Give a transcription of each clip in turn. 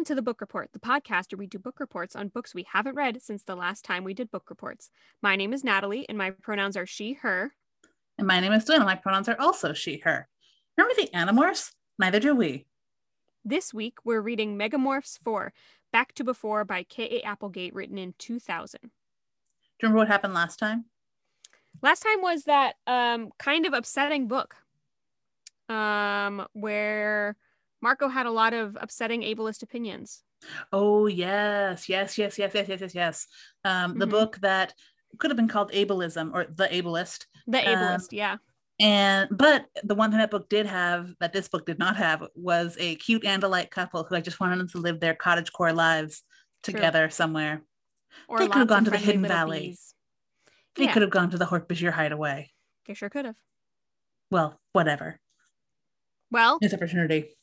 Welcome to the Book Report, the podcast where we do book reports on books we haven't read since the last time we did book reports. My name is Natalie, and my pronouns are she, her. And my name is Dwayne, and my pronouns are also she, her. Remember the Animorphs? Neither do we. This week, we're reading Megamorphs 4 Back to Before by K.A. Applegate, written in 2000. Do you remember what happened last time? Last time was that um, kind of upsetting book um, where Marco had a lot of upsetting ableist opinions. Oh yes, yes, yes, yes, yes, yes, yes, yes. Um, The mm-hmm. book that could have been called ableism or the ableist. The um, ableist, um, yeah. And but the one thing that book did have that this book did not have was a cute and light couple who I just wanted them to live their cottage core lives together True. somewhere. Or they could have gone to the Hidden Valley. Bees. They yeah. could have gone to the Hork-Bajir hideaway. They sure could have. Well, whatever. Well, it's opportunity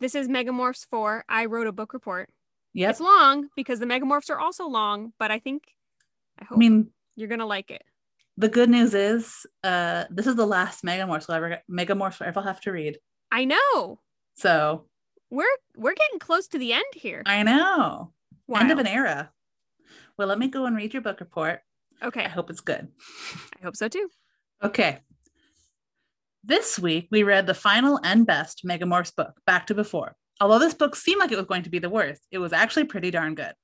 this is Megamorphs 4. I wrote a book report. Yep. It's long because the Megamorphs are also long, but I think, I I hope mean, you're going to like it. the good news is uh this is the last Megamorphs we'll ever Megamorph we'll ever have to read. I know. So We're we're getting close to the end here. I know. End of an era. Well, let me go and read your book report. Okay. I hope it's good. I hope so too. Okay. This week, we read the final and best Megamorphs book, Back to Before. Although this book seemed like it was going to be the worst, it was actually pretty darn good.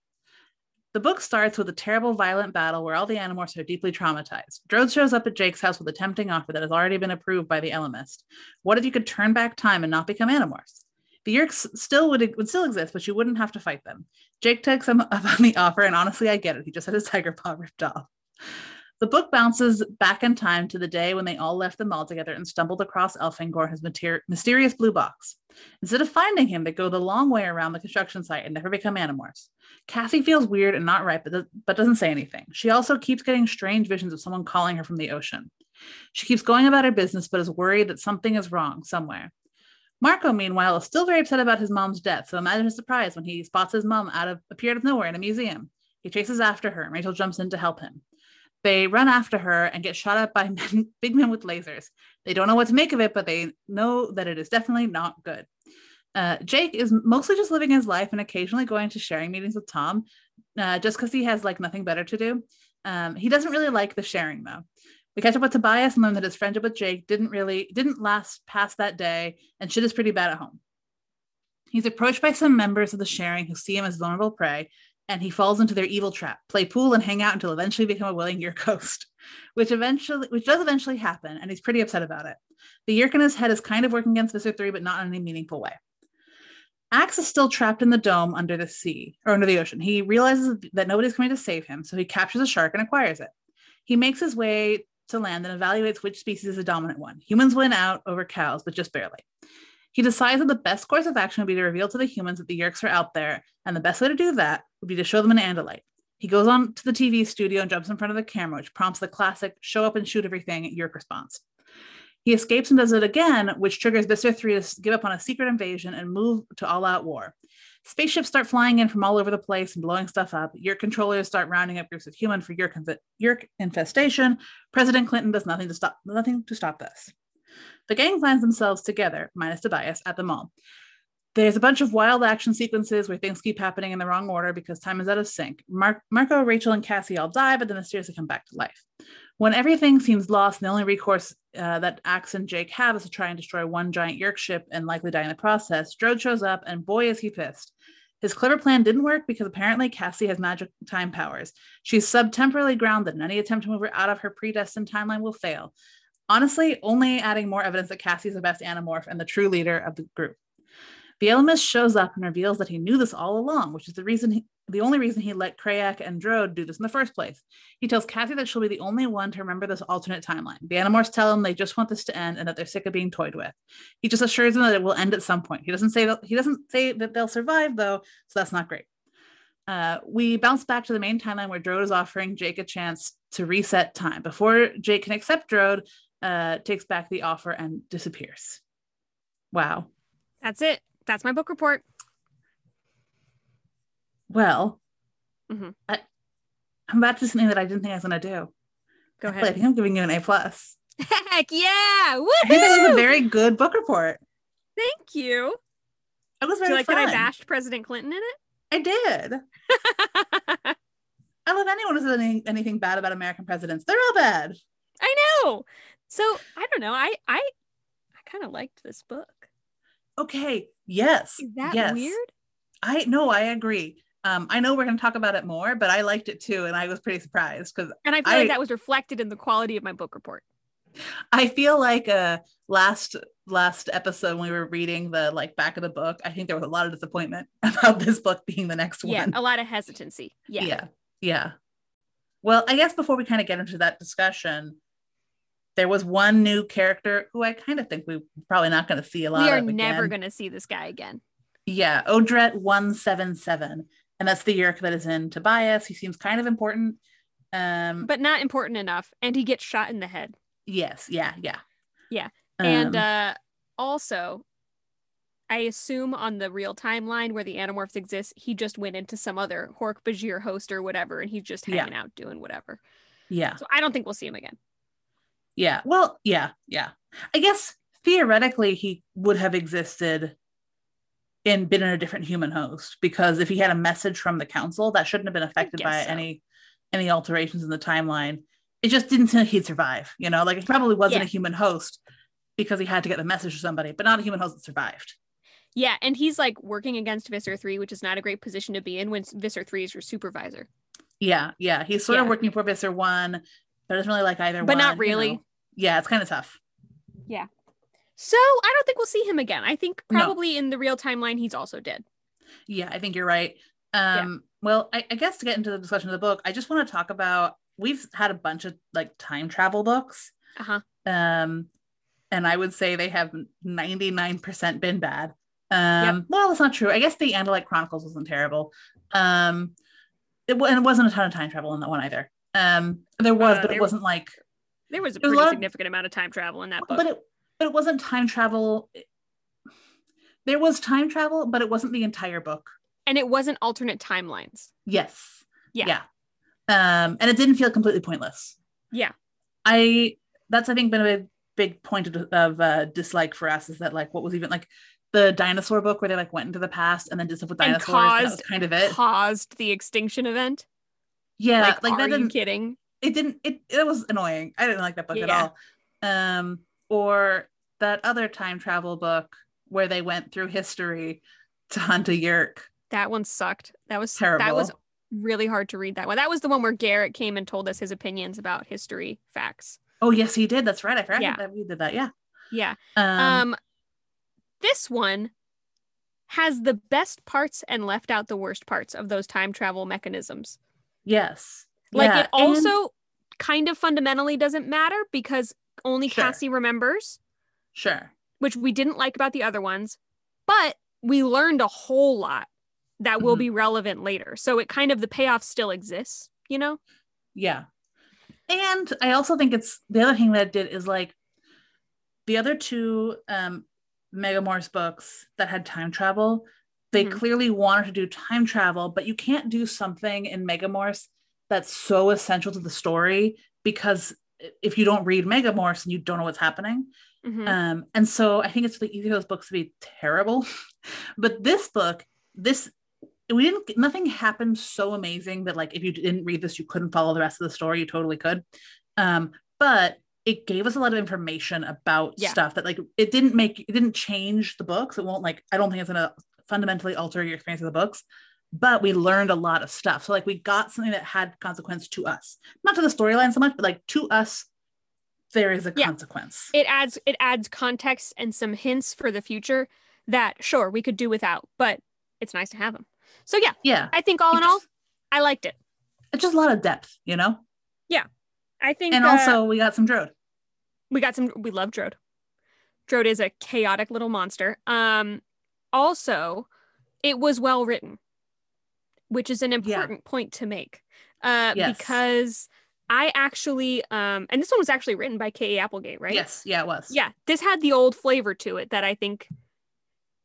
The book starts with a terrible, violent battle where all the Animorphs are deeply traumatized. Drode shows up at Jake's house with a tempting offer that has already been approved by the Ellimist. What if you could turn back time and not become Animorphs? The Yeerks still would, would still exist, but you wouldn't have to fight them. Jake takes him up on the offer, and honestly, I get it. He just had his tiger paw ripped off. The book bounces back in time to the day when they all left the mall together and stumbled across Elfangor, his mater- mysterious blue box. Instead of finding him, they go the long way around the construction site and never become Animorphs. Cassie feels weird and not right, but, does- but doesn't say anything. She also keeps getting strange visions of someone calling her from the ocean. She keeps going about her business, but is worried that something is wrong somewhere. Marco, meanwhile, is still very upset about his mom's death, so imagine his surprise when he spots his mom out of appeared out of nowhere in a museum. He chases after her, and Rachel jumps in to help him. They run after her and get shot at by men, big men with lasers. They don't know what to make of it, but they know that it is definitely not good. Uh, Jake is mostly just living his life and occasionally going to sharing meetings with Tom, uh, just because he has like nothing better to do. Um, he doesn't really like the sharing though. We catch up with Tobias and learn that his friendship with Jake didn't really didn't last past that day, and shit is pretty bad at home. He's approached by some members of the sharing who see him as vulnerable prey, and he falls into their evil trap, play pool and hang out until eventually become a willing Yeerk host, which eventually which does eventually happen, and he's pretty upset about it. The Yeerk in his head is kind of working against Visser 3, but not in any meaningful way. Ax is still trapped in the dome under the sea or under the ocean. He realizes that nobody's coming to save him, so he captures a shark and acquires it. He makes his way to land and evaluates which species is the dominant one. Humans win out over cows, but just barely. He decides that the best course of action would be to reveal to the humans that the Yeerks are out there, and the best way to do that would be to show them an Andalite. He goes on to the TV studio and jumps in front of the camera, which prompts the classic show up and shoot everything Yeerk response. He escapes and does it again, which triggers Visser 3 to give up on a secret invasion and move to all out war. Spaceships start flying in from all over the place and blowing stuff up. Yeerk controllers start rounding up groups of human for Yeerk, Yeerk infestation. President Clinton does nothing to stop nothing to stop this. The gang finds themselves together, minus Tobias, at the mall. There's a bunch of wild action sequences where things keep happening in the wrong order because time is out of sync. Mar- Marco, Rachel, and Cassie all die, but then mysteriously come back to life. When everything seems lost, the only recourse uh, that Ax and Jake have is to try and destroy one giant Yeerk ship and likely die in the process. Drode shows up, and boy, is he pissed. His clever plan didn't work because apparently Cassie has magic time powers. She's subtemporally grounded, and any attempt to move her out of her predestined timeline will fail. Honestly, only adding more evidence that Cassie's the best Animorph and the true leader of the group. The shows up and reveals that he knew this all along, which is the reason he, the only reason he let Crayak and Drode do this in the first place. He tells Cassie that she'll be the only one to remember this alternate timeline. The Animorphs tell him they just want this to end and that they're sick of being toyed with. He just assures them that it will end at some point. He doesn't say that he doesn't say that they'll survive though, so that's not great. Uh, we bounce back to the main timeline where Drode is offering Jake a chance to reset time. Before Jake can accept Drode, uh, takes back the offer and disappears. Wow. That's it. That's my book report. Well, Mhm. I, I'm about to do something that I didn't think I was going to do. Go Actually, I ahead. think I'm giving you an A plus. Heck yeah! I think that was a very good book report. Thank you. It was Do very you like fun. that I bashed President Clinton in it? I did. I love anyone who says any, anything bad about American presidents. They're all bad. I know. So I don't know. I I I kind of liked this book. Okay. Yes. Is that yes. weird? I no, I agree. Um, I know we're going to talk about it more, but I liked it too, and I was pretty surprised because And I feel I- like that was reflected in the quality of my book report. I feel like uh last last episode when we were reading the like back of the book, I think there was a lot of disappointment about this book being the next Yeah, one. a lot of hesitancy. Yeah. yeah, yeah. Well, I guess before we kind of get into that discussion, there was one new character who I kind of think we're probably not going to see a lot of. We are never going to see this guy again. Yeah, Odret one seven seven, and that's the Yeerk that is in Tobias. He seems kind of important. Um, But not important enough. And he gets shot in the head. yes, yeah, yeah, Yeah. and Um, uh also I assume on the real timeline where the Animorphs exist, he just went into some other Hork Bajir host or whatever, and he's just Yeah. hanging out doing whatever. yeah. So I don't think we'll see him again. Yeah. Well, yeah, yeah. I guess theoretically he would have existed and been in a different human host because if he had a message from the council, that shouldn't have been affected by so. any any alterations in the timeline. It just didn't seem like he'd survive, you know, like it probably wasn't Yeah. a human host because he had to get the message to somebody, but not a human host that survived. Yeah, and he's like working against Visser 3, which is not a great position to be in when Visser 3 is your supervisor. Yeah, yeah. He's sort of working for Visser one, but doesn't really like either But one. not you really. know. Yeah, it's kind of tough. Yeah. So I don't think we'll see him again. I think No. probably in the real timeline he's also dead. Yeah, I think you're right. Um, well, I, I guess to get into the discussion of the book, I just want to talk about we've had a bunch of like time travel books. Uh-huh. Um, and I would say they have 99% been bad. Um, well, that's not true. I guess the Andalite Chronicles wasn't terrible. Um, it, and it wasn't a ton of time travel in that one either. Um, there was, Uh, but there- it wasn't like, There was a a pretty lot of- significant amount of time travel in that book. but it, but it wasn't time travel. There was time travel, but it wasn't the entire book. and it wasn't alternate timelines. Yes. Yeah. Yeah. Um, and it didn't feel completely pointless. Yeah. I that's I think been a big, big point of, of uh, dislike for us is that like what was even like the dinosaur book where they like went into the past and then did stuff with And dinosaurs. that was caused- kind of it. Caused the extinction event. Yeah, like, like, are that you didn't. kidding? It didn't. It it was annoying. I didn't like that book at all. Um, or that other time travel book where they went through history to hunt a Yeerk. That one sucked. That was Terrible. That was really hard to read that one. That was the one where Garrett came and told us his opinions about history facts. Oh yes, he did. That's right. I forgot Yeah. that we did that. Yeah. Yeah. Um, Um, this one has the best parts and left out the worst parts of those time travel mechanisms. Yes. Like Yeah, it and- also kind of fundamentally doesn't matter because only Sure. Cassie remembers, sure. which we didn't like about the other ones, but we learned a whole lot that will Mhm. be relevant later. So it kind of the payoff still exists, you know? Yeah. And I also think it's the other thing that it did is like the other two um Megamorphs books that had time travel, they Mhm. clearly wanted to do time travel, but you can't do something in Megamorphs that's so essential to the story because if you don't read Megamorphs and you don't know what's happening. Mhm. Um, and so I think it's really easy for those books to be terrible. but this book, this we didn't nothing happened so amazing that like if you didn't read this, you couldn't follow the rest of the story. You totally could. Um, but it gave us a lot of information about Yeah. stuff that like it didn't make it didn't change the books. It won't like I don't think it's gonna fundamentally alter your experience of the books. But we learned a lot of stuff. So like we got something that had consequence to us, not to the storyline so much, but like to us, there is a Yeah. consequence. it adds it adds context and some hints for the future that sure we could do without, but it's nice to have them. So yeah, yeah. I think all It in all, I liked it. it's just a lot of depth, you know. Yeah. I think And uh, also, we got some Drode. we got some we love Drode. Drode is a chaotic little monster. Um also it was well written, which is an important point to make. Uh Yes. because I actually um and this one was actually written by K.A. Applegate, right? Yes, yeah, it was. Yeah, this had the old flavor to it that I think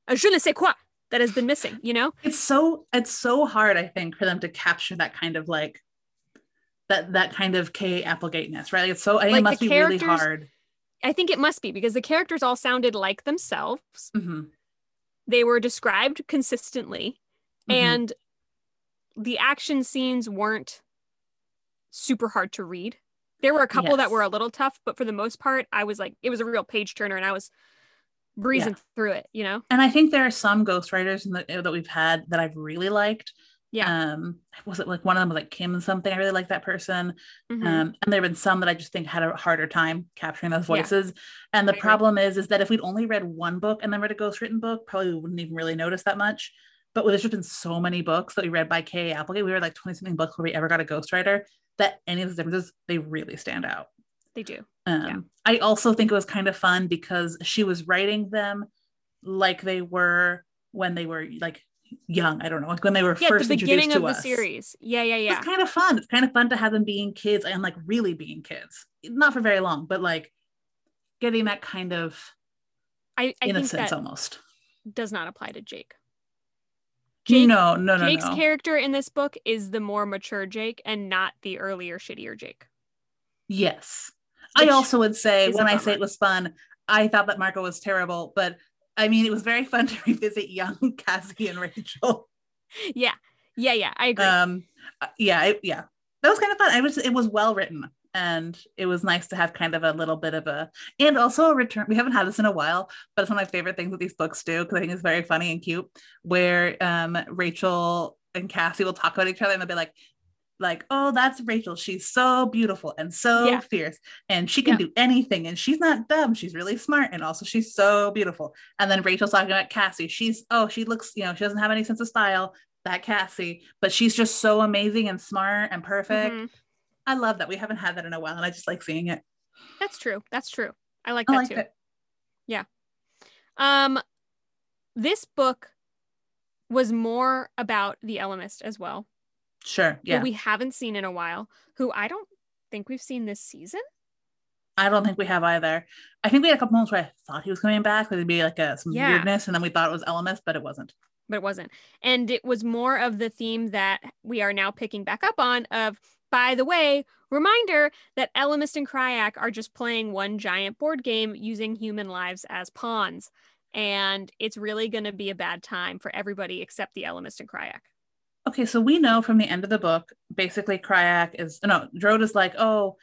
uh, je ne sais quoi that has been missing, you know? it's so it's so hard, I think, for them to capture that kind of like that that kind of K Applegate-ness, right? Like it's so I think Like, it must be really hard. I think it must be because the characters all sounded like themselves. Mhm. They were described consistently mm-hmm. and the action scenes weren't super hard to read. There were a couple yes. that were a little tough, but for the most part, I was like, it was a real page turner and I was breezing yeah. through it, you know? And I think there are some ghostwriters the, that we've had that I've really liked. Yeah. Um, was it like one of them was like Kim something? I really like that person. Mm-hmm. Um, and there have been some that I just think had a harder time capturing those voices. Yeah. And the I problem agree. is, is that if we'd only read one book and then read a ghost written book, probably wouldn't even really notice that much. But there's just been so many books that we read by K. Applegate. We read like 20 something books where we ever got a ghostwriter that any of the differences, they really stand out. They do. Um, yeah. I also think it was kind of fun because she was writing them like they were when they were like young. I don't know, like when they were yeah, first the beginning of the series. Yeah, yeah, yeah. It's kind of fun. It's kind of fun to have them being kids and like really being kids. Not for very long, but like getting that kind of I, I innocence almost. Does not apply to Jake. Jake, no, no, no. Jake's no. character in this book is the more mature Jake and not the earlier, shittier Jake. Yes. Which I also would say when I say it was fun, I thought that Marco was terrible, but I mean, it was very fun to revisit young Cassie and Rachel. Yeah, yeah, yeah. I agree. Um, uh, yeah, it, yeah, that was kind of fun. I was, it was well written, and it was nice to have kind of a little bit of a, and also a return. We haven't had this in a while, but it's one of my favorite things that these books do because I think it's very funny and cute. Where um, Rachel and Cassie will talk about each other, and they'll be like, like, oh, that's Rachel. She's so beautiful and so yeah. fierce, and she can yeah. do anything. And she's not dumb. She's really smart, and also she's so beautiful. And then Rachel's talking about Cassie. She's oh, she looks, you know, she doesn't have any sense of style. That Cassie, but she's just so amazing and smart and perfect. Mm-hmm. I love that. We haven't had that in a while, and I just like seeing it. That's true. That's true. I like that like too. It. Yeah. Um, this book was more about the Ellimist as well. Sure. Yeah. we haven't seen in a while, who I don't think we've seen this season. I don't think we have either. I think we had a couple moments where I thought he was coming back. There'd be like a, uh, some yeah. weirdness, and then we thought it was Ellimist, but it wasn't. But it wasn't. And it was more of the theme that we are now picking back up on of, by the way, reminder that Ellimist and Crayak are just playing one giant board game using human lives as pawns. And it's really going to be a bad time for everybody except the Ellimist and Crayak okay, so we know from the end of the book, basically Crayak is no, Drode is like, oh,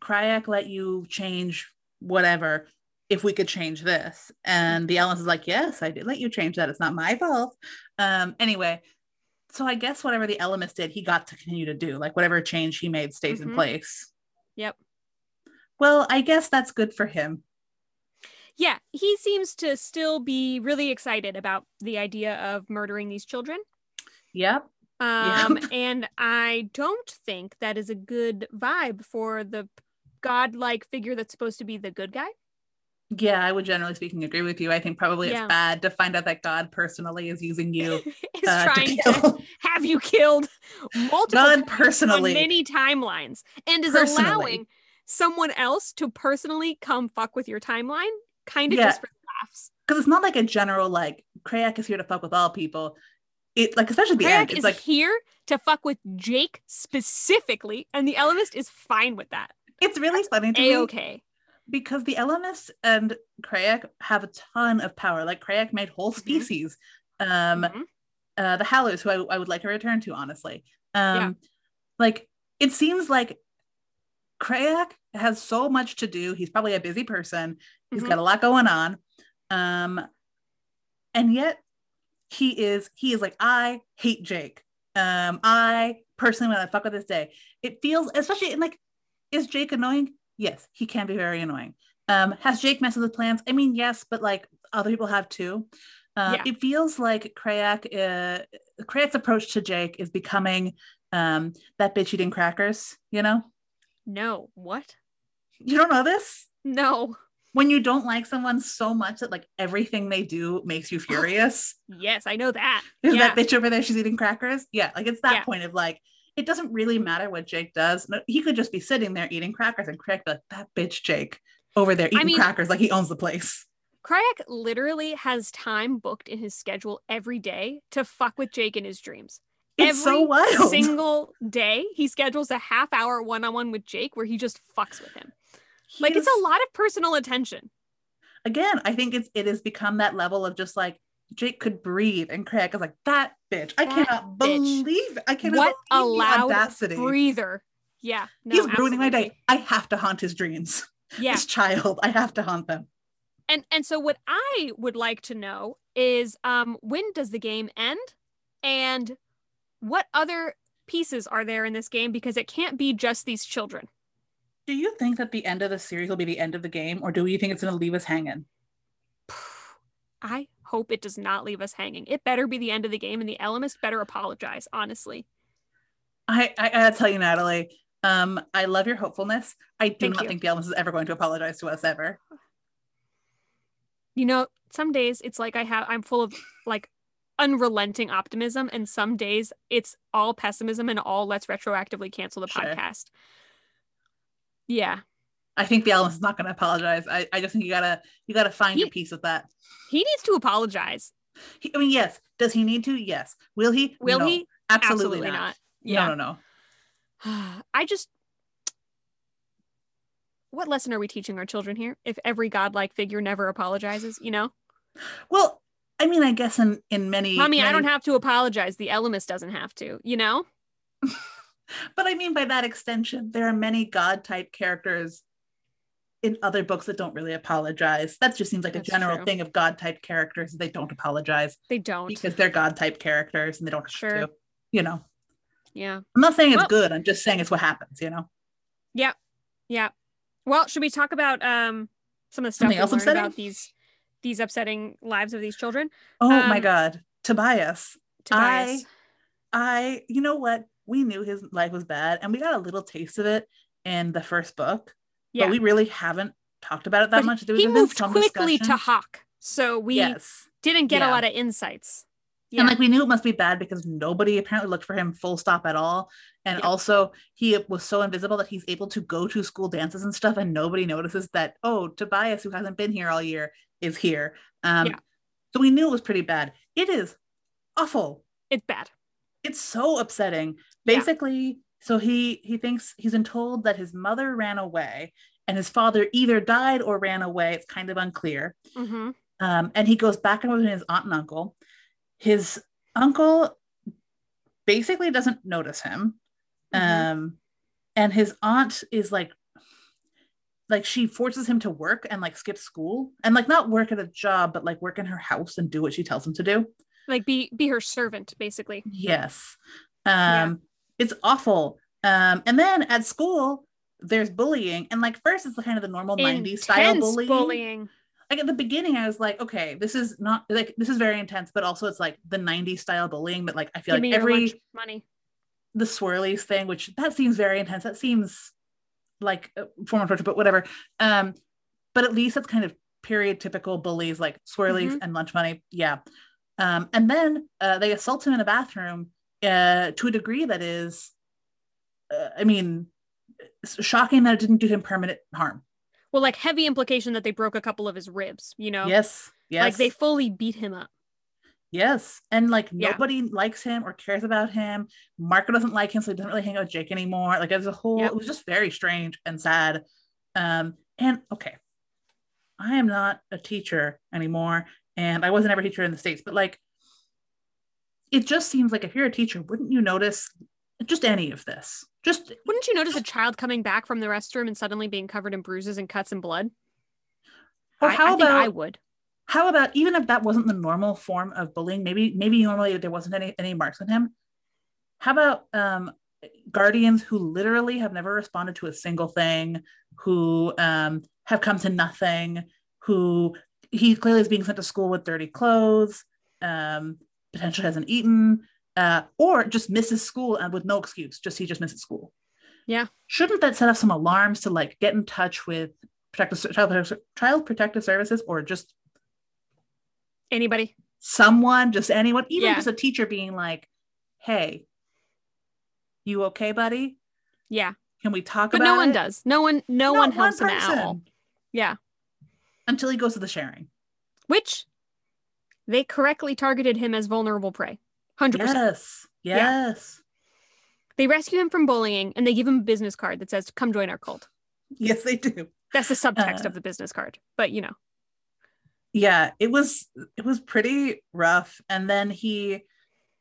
Crayak let you change whatever if we could change this. And the Ellimist is like, yes, I did let you change that. It's not my fault. Um, anyway, so I guess whatever the Ellimist did, he got to continue to do. Like whatever change he made stays mm-hmm. in place. Yep. Well, I guess that's good for him. Yeah, he seems to still be really excited about the idea of murdering these children. Yep. Um, yep. and I don't think that is a good vibe for the godlike figure that's supposed to be the good guy. Yeah, I would generally speaking agree with you. I think probably yeah. it's bad to find out that God personally is using you. is uh, trying to, to, have you killed multiple God personally on many timelines and is personally. allowing someone else to personally come fuck with your timeline, kind of yeah. just for laughs. Because it's not like a general like Crayak is here to fuck with all people it like especially the end. It's is like here to fuck with Jake specifically, and the Ellimist is fine with that. It's really That's funny to A-okay. me because the Ellimist and Crayak have a ton of power. Like Crayak made whole mm-hmm. species. Mm-hmm. Um, mm-hmm. Uh, the Howlers, who I, I, would like to return to, honestly. Um, yeah. like it seems like Crayak has so much to do. He's probably a busy person. He's mm-hmm. got a lot going on. Um, and yet he is he is like i hate jake um i personally when i fuck with this day it feels especially in like is jake annoying yes he can be very annoying um has jake messed with plans i mean yes but like other people have too uh, yeah. it feels like Crayak, uh, Crayak's approach to Jake is becoming um, that bitch eating crackers, you know? No, what? You don't know this? No when you don't like someone so much that like everything they do makes you furious. yes, I know that. Is yeah. that bitch over there? She's eating crackers. Yeah, like it's that yeah. point of like it doesn't really matter what Jake does. No, he could just be sitting there eating crackers and Crayak be like that bitch Jake over there eating I mean, crackers like he owns the place. Crayak literally has time booked in his schedule every day to fuck with Jake in his dreams. It's every so wild. single day, he schedules a half hour one on one with Jake where he just fucks with him like it's a lot of personal attention again i think it's it has become that level of just like Jake could breathe, and Crayak was like, "That bitch! I That cannot bitch. believe it. I cannot what a believe the loud audacity. breather. Yeah. No, He's ruining my day. I have to haunt his dreams. Yeah. This child, I have to haunt them. And and so what I would like to know is um when does the game end? And what other pieces are there in this game? Because it can't be just these children. Do you think that the end of the series will be the end of the game, or do you think it's going to leave us hanging? I hope it does not leave us hanging. It better be the end of the game, and the Ellimist better apologize, honestly. I, I gotta tell you, Natalie, um, I love your hopefulness. I do Thank not you. think the Elvis is ever going to apologize to us ever. You know, some days it's like I have I'm full of like unrelenting optimism, and some days it's all pessimism and all let's retroactively cancel the Sure. podcast. Yeah. I think the Elvis is not going to apologize. I, I just think you gotta you gotta find your He- peace with that. He needs to apologize. He, I mean, yes. Does he need to? Yes. Will he? Will No. he? Absolutely, not. Yeah. No, no, no. I just what lesson are we teaching our children here? If every godlike figure never apologizes, you know? Well, I mean, I guess in in many. Mommy, I don't have to apologize. The Ellimist doesn't have to, you know? But I mean, by that extension, there are many God type characters in other books that don't really apologize. That just seems like That's a general true. thing of God type characters. They don't apologize They don't. because they're God type characters and they don't have Sure. to. You know, Yeah. I'm not saying it's Well- good. I'm just saying it's what happens. You know. Yeah. Yeah. Well, should we talk about um some of the stuff Something else upsetting? about these these upsetting lives of these children? Oh my Um, God, Tobias. Tobias. I, you know what? We knew his life was bad, and we got a little taste of it in the first book, yeah. but we really haven't talked about it that But much. There he moved some quickly to discussion. Hawk. So we yes, didn't get a lot of insights. Yeah. and like we knew it must be bad because nobody apparently looked for him full stop at all, and Yep. also he was so invisible that he's able to go to school dances and stuff, and nobody notices that. Oh, Tobias, who hasn't been here all year, is here. Um, Yeah. so we knew it was pretty bad. It is awful. it's bad. it's so upsetting Yeah. basically so he he thinks he's been told that his mother ran away and his father either died or ran away it's kind of unclear hmm um, and he goes back and forth with his aunt and uncle his uncle basically doesn't notice him Mhm. um, and his aunt is like like she forces him to work and like skip school and like not work at a job but like work in her house and do what she tells him to do Like be be her servant, basically. Yes. Um Yeah. It's awful. Um and then at school there's bullying and like first it's kind of the normal 90s style bullying. bullying. Like at the beginning I was like okay this is not like this is very intense but also it's like the 90s style bullying but like I feel Give like every money. the swirlies thing which that seems very intense that seems like a form of torture but whatever. Um but at least it's kind of period typical bullies like swirlies Mhm. and lunch money. Yeah. Um, and then uh, they assault him in a bathroom uh, to a degree that is, uh, I mean, shocking that it didn't do him permanent harm. Well, like heavy implication that they broke a couple of his ribs, you know? Yes. Yes. Like they fully beat him up. yes. And like Yeah. nobody likes him or cares about him. Marco doesn't like him, so he doesn't really hang out with Jake anymore. Like as a whole, Yep. it was just very strange and sad. Um, and okay, I am not a teacher anymore, and I wasn't ever a teacher in the States, but like it just seems like if you're a teacher, wouldn't you notice just any of this? Just Wouldn't you notice a child coming back from the restroom and suddenly being covered in bruises and cuts and blood? or I, how I think about I would. how about even if that wasn't the normal form of bullying, maybe maybe normally there wasn't any any marks on him. How about um guardians who literally have never responded to a single thing, who um have come to nothing, who he clearly is being sent to school with dirty clothes, um, potentially hasn't eaten, uh, or just misses school and with no excuse, just he just misses school. Yeah. Shouldn't that set off some alarms to like get in touch with protective child, child protective services or just Anybody? someone, just anyone, even Yeah. just a teacher being like, "Hey, you okay, buddy? Yeah. Can we talk But about But no one it?" does. No one no Not one helps him at all. Yeah. until he goes to the sharing. Which they correctly targeted him as vulnerable prey. 100%. Yes, Yeah. yes, They rescue him from bullying and they give him a business card that says, come join our cult. yes, they do. That's the subtext Uh, of the business card. But you know, yeah it was it was pretty rough and then he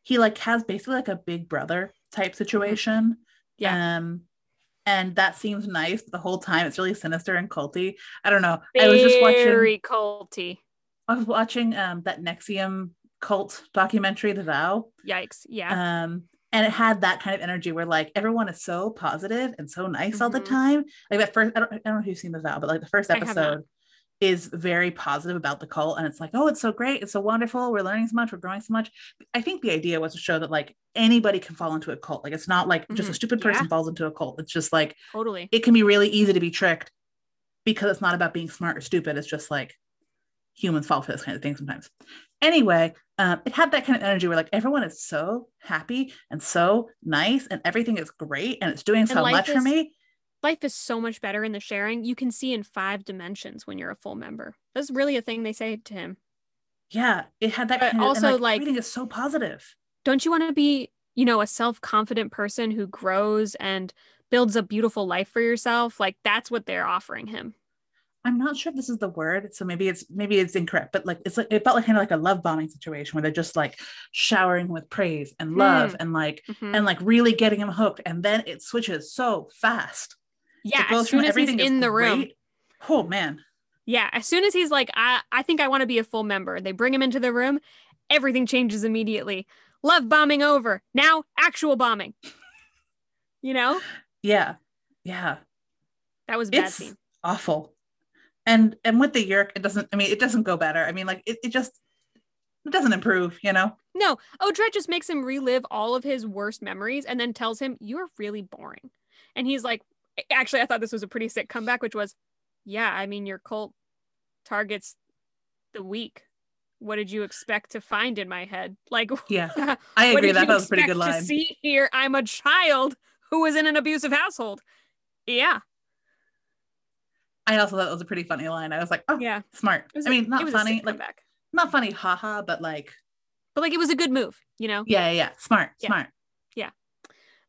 he like has basically like a big brother type situation Yeah. um and that seems nice but the whole time it's really sinister and culty i don't know Very i was just watching culty. I was watching um that NXIVM cult documentary the vow Yikes. Yeah. um and it had that kind of energy where like everyone is so positive and so nice all the Mhm. time like that first I don't, I don't know if you've seen the vow but like the first I have not. episode is very positive about the cult and it's like oh it's so great it's so wonderful we're learning so much we're growing so much i think the idea was to show that like anybody can fall into a cult like it's not like just a Mhm. stupid person Yeah. falls into a cult it's just like totally. it can be really easy to be tricked because it's not about being smart or stupid it's just like humans fall for this kind of thing sometimes anyway um, it had that kind of energy where like everyone is so happy and so nice and everything is great and it's doing so much for is- me Life is so much better in the sharing. You can see in five dimensions when you're a full member. That's really a thing they say to him. yeah it had that But kind of also, like, like- everything is so positive Don't you want to be, you know, a self-confident person who grows and builds a beautiful life for yourself? Like that's what they're offering him. I'm not sure if this is the word so maybe it's maybe it's incorrect but like it's like it felt like kind of like a love bombing situation where they're just like showering with praise and love and like Mhm. and like really getting him hooked and then it switches so fast yeah, as soon as he's in the room. great- Oh man. Yeah, as soon as he's like, I, I think I want to be a full member, they bring him into the room, everything changes immediately. Love bombing over. Now, actual bombing. You know, Yeah. Yeah. that was a bad It's scene. awful. And and with the Yeerk, it doesn't I mean it doesn't go better. I mean, like it, it just it doesn't improve, you know? No, oh, Odred just makes him relive all of his worst memories and then tells him, You're really boring. And he's like, Actually, I thought this was a pretty sick comeback, which was, Yeah, I mean, your cult targets the weak. What did you expect to find in my head? Like, Yeah. I agree. That you was a pretty good line. To see here, I'm a child who was in an abusive household. Yeah, I also thought that was a pretty funny line. I was like, oh yeah. smart. Was I mean, not funny, like comeback. not funny, haha, but like, but like it was a good move, you know. yeah, yeah, yeah. Smart, Yeah. smart.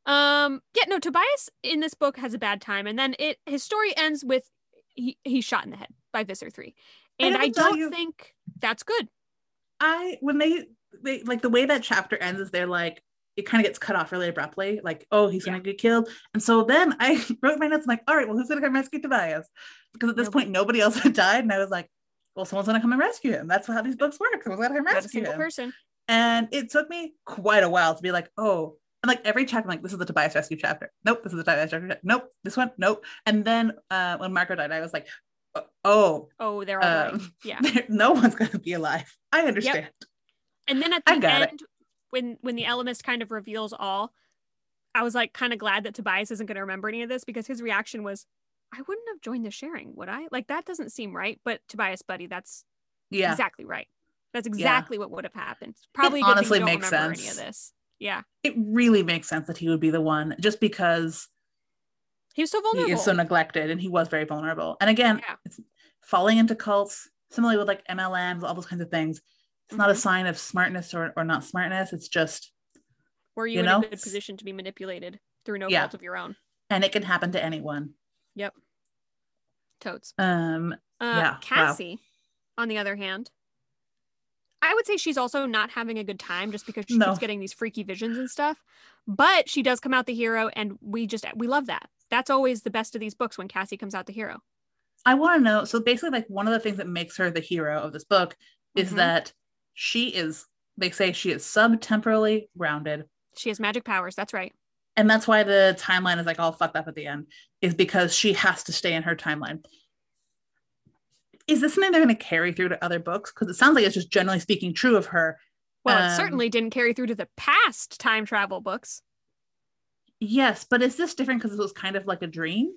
Um, yeah, no, Tobias in this book has a bad time, and then it his story ends with he, he's shot in the head by Visser three, and gotta I, don't you- think that's good. I when they they like the way that chapter ends is they're like it kind of gets cut off really abruptly, like, oh, he's gonna get killed. And so then I wrote my notes, I'm like, all right, well, who's gonna come rescue Tobias? Because at this Nobody. point, nobody else had died, and I was like, well, someone's gonna come and rescue him. That's how these books work. Someone's gonna come Not a rescue him. person. And it took me quite a while to be like, oh, and like every chapter, I'm like, this is the Tobias rescue chapter. Nope, this is the Tobias rescue chapter. Nope, this one, nope. And then uh, when Marco died, I was like, oh, Oh, they're all right. um, Yeah, no one's gonna be alive. I understand. and then at the end, it. When when the Ellimist kind of reveals all, I was like kind of glad that Tobias isn't going to remember any of this because his reaction was, "I wouldn't have joined the sharing, would I? Like that doesn't seem right." But Tobias, buddy, that's Yeah. exactly right. That's exactly what would have happened. Probably It a good thing honestly makes remember sense. any of this. Yeah, It really makes sense that he would be the one just because he was so vulnerable. he is so neglected and he was very vulnerable. And again, Yeah. it's falling into cults, similarly with like MLMs, all those kinds of things. It's not a Mhm. sign of smartness or, or not smartness. It's just, Were you, you in know? a good position to be manipulated through no Yeah. fault of your own? and it can happen to anyone. Yep. Totes. Um, Uh, Yeah, wow. Cassie, on the other hand, I would say she's also not having a good time just because she No. keeps getting these freaky visions and stuff. But she does come out the hero, and we just we love that. That's always the best of these books when Cassie comes out the hero. I want to know. So basically, like one of the things that makes her the hero of this book is Mhm. that she is, they say she is subtemporally grounded. She has magic powers. That's right. And that's why the timeline is like all fucked up at the end, is because she has to stay in her timeline. Is this something they're going to carry through to other books? Because it sounds like it's just generally speaking true of her. Well, it Um, certainly didn't carry through to the past time travel books. Yes, but is this different because it was kind of like a dream?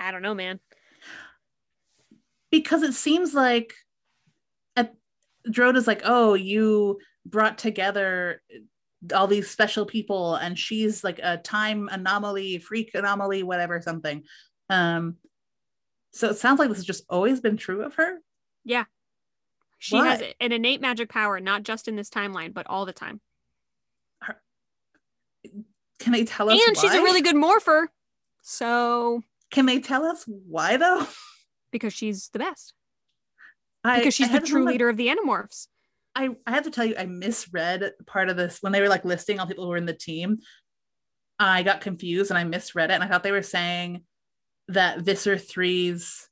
I don't know, man. Because it seems like is like, oh, you brought together all these special people, and she's like a time anomaly, freak anomaly, whatever, something. Um, so it sounds like this has just always been true of her. Yeah. She has an innate magic power, not just in this timeline, but all the time. Can they tell us? and she's a really good morpher. So, Can they tell us why though? because she's the best. I, because she's the true leader of the Animorphs. I, I have to tell you, I misread part of this when they were like listing all people who were in the team. I got confused and I misread it. And I thought they were saying that Visser 3's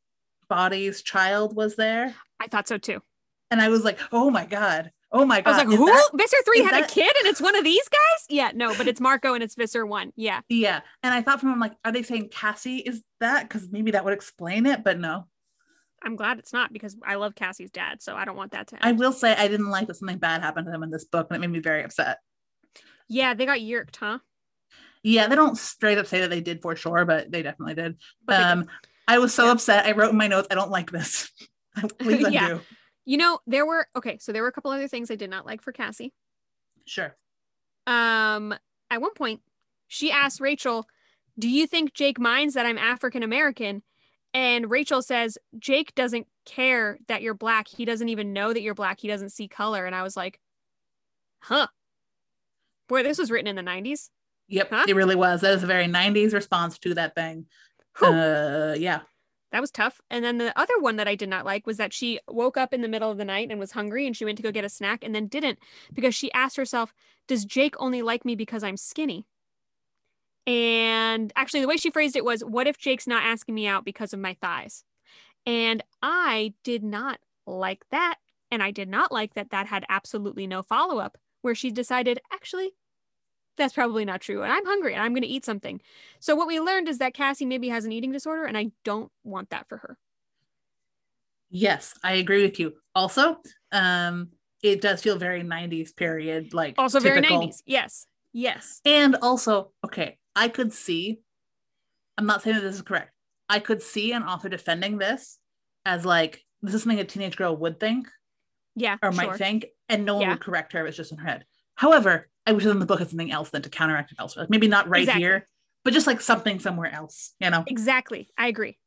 body's child was there. I thought so too. And I was like, oh my God. Oh my God. I was like, who? that- Visser 3 is had a kid and it's one of these guys? Yeah, no, but it's Marco and it's Visser 1. Yeah. Yeah. And I thought from him, like, are they saying Cassie is that? Because maybe that would explain it, but no. I'm glad it's not because I love Cassie's dad, so I don't want that to I will say I didn't like that something bad happened to them in this book, and it made me very upset. yeah, they got Yeerked, huh? Yeah, they don't straight up say that they did for sure, but they definitely did. But they did. um, I was so Yeah. upset. I wrote in my notes, I don't like this. Please undo. Yeah. You know, there were okay, so there were a couple other things I did not like for Cassie. Sure. Um, at one point, she asked Rachel, "Do you think Jake minds that I'm African American?" And Rachel says, "Jake doesn't care that you're black. He doesn't even know that you're black. He doesn't see color." And I was like, "Huh." Boy, this was written in the 90s. Yep, Huh? it really was. That is a very 90s response to that thing. Uh, yeah. That was tough. And then the other one that I did not like was that she woke up in the middle of the night and was hungry and she went to go get a snack and then didn't because she asked herself, Does Jake only like me because I'm skinny? And actually, the way she phrased it was, What if Jake's not asking me out because of my thighs? And I did not like that. And I did not like that that had absolutely no follow up, where she decided, Actually, that's probably not true. And I'm hungry and I'm going to eat something. So what we learned is that Cassie maybe has an eating disorder, and I don't want that for her. Yes, I agree with you. Also, um, it does feel very 90s period, like Also, typical. very 90s. Yes. Yes. And also, okay, I could see, I'm not saying that this is correct. I could see an author defending this as like, this is something a teenage girl would think Yeah. or sure. might think, and no one Yeah. would correct her if it's just in her head. However, I wish in the book had something else than to counteract it elsewhere. Like maybe not right Exactly. here, but just like something somewhere else, you know? Exactly. I agree.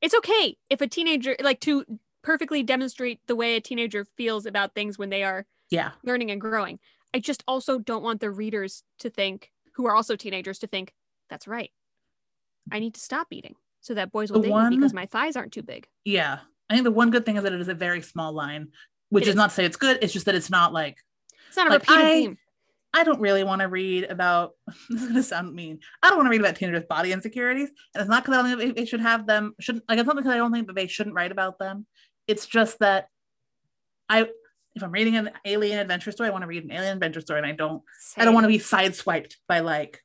It's okay if a teenager, like to perfectly demonstrate the way a teenager feels about things when they are Yeah. learning and growing. I just also don't want the readers to think, who are also teenagers, to think, that's right. I need to stop eating so that boys will The date one- me because my thighs aren't too big. Yeah. I think the one good thing is that it is a very small line, which is is. not to say it's good. It's just that it's not like, It's not a Like, repeated I- theme. I don't really want to read about this is gonna sound mean. I don't want to read about teenagers' body insecurities. And it's not because I don't think they should have them, shouldn't like it's not because I don't think that they shouldn't write about them. It's just that I if I'm reading an alien adventure story, I want to read an alien adventure story and I don't I don't want to be sideswiped by like,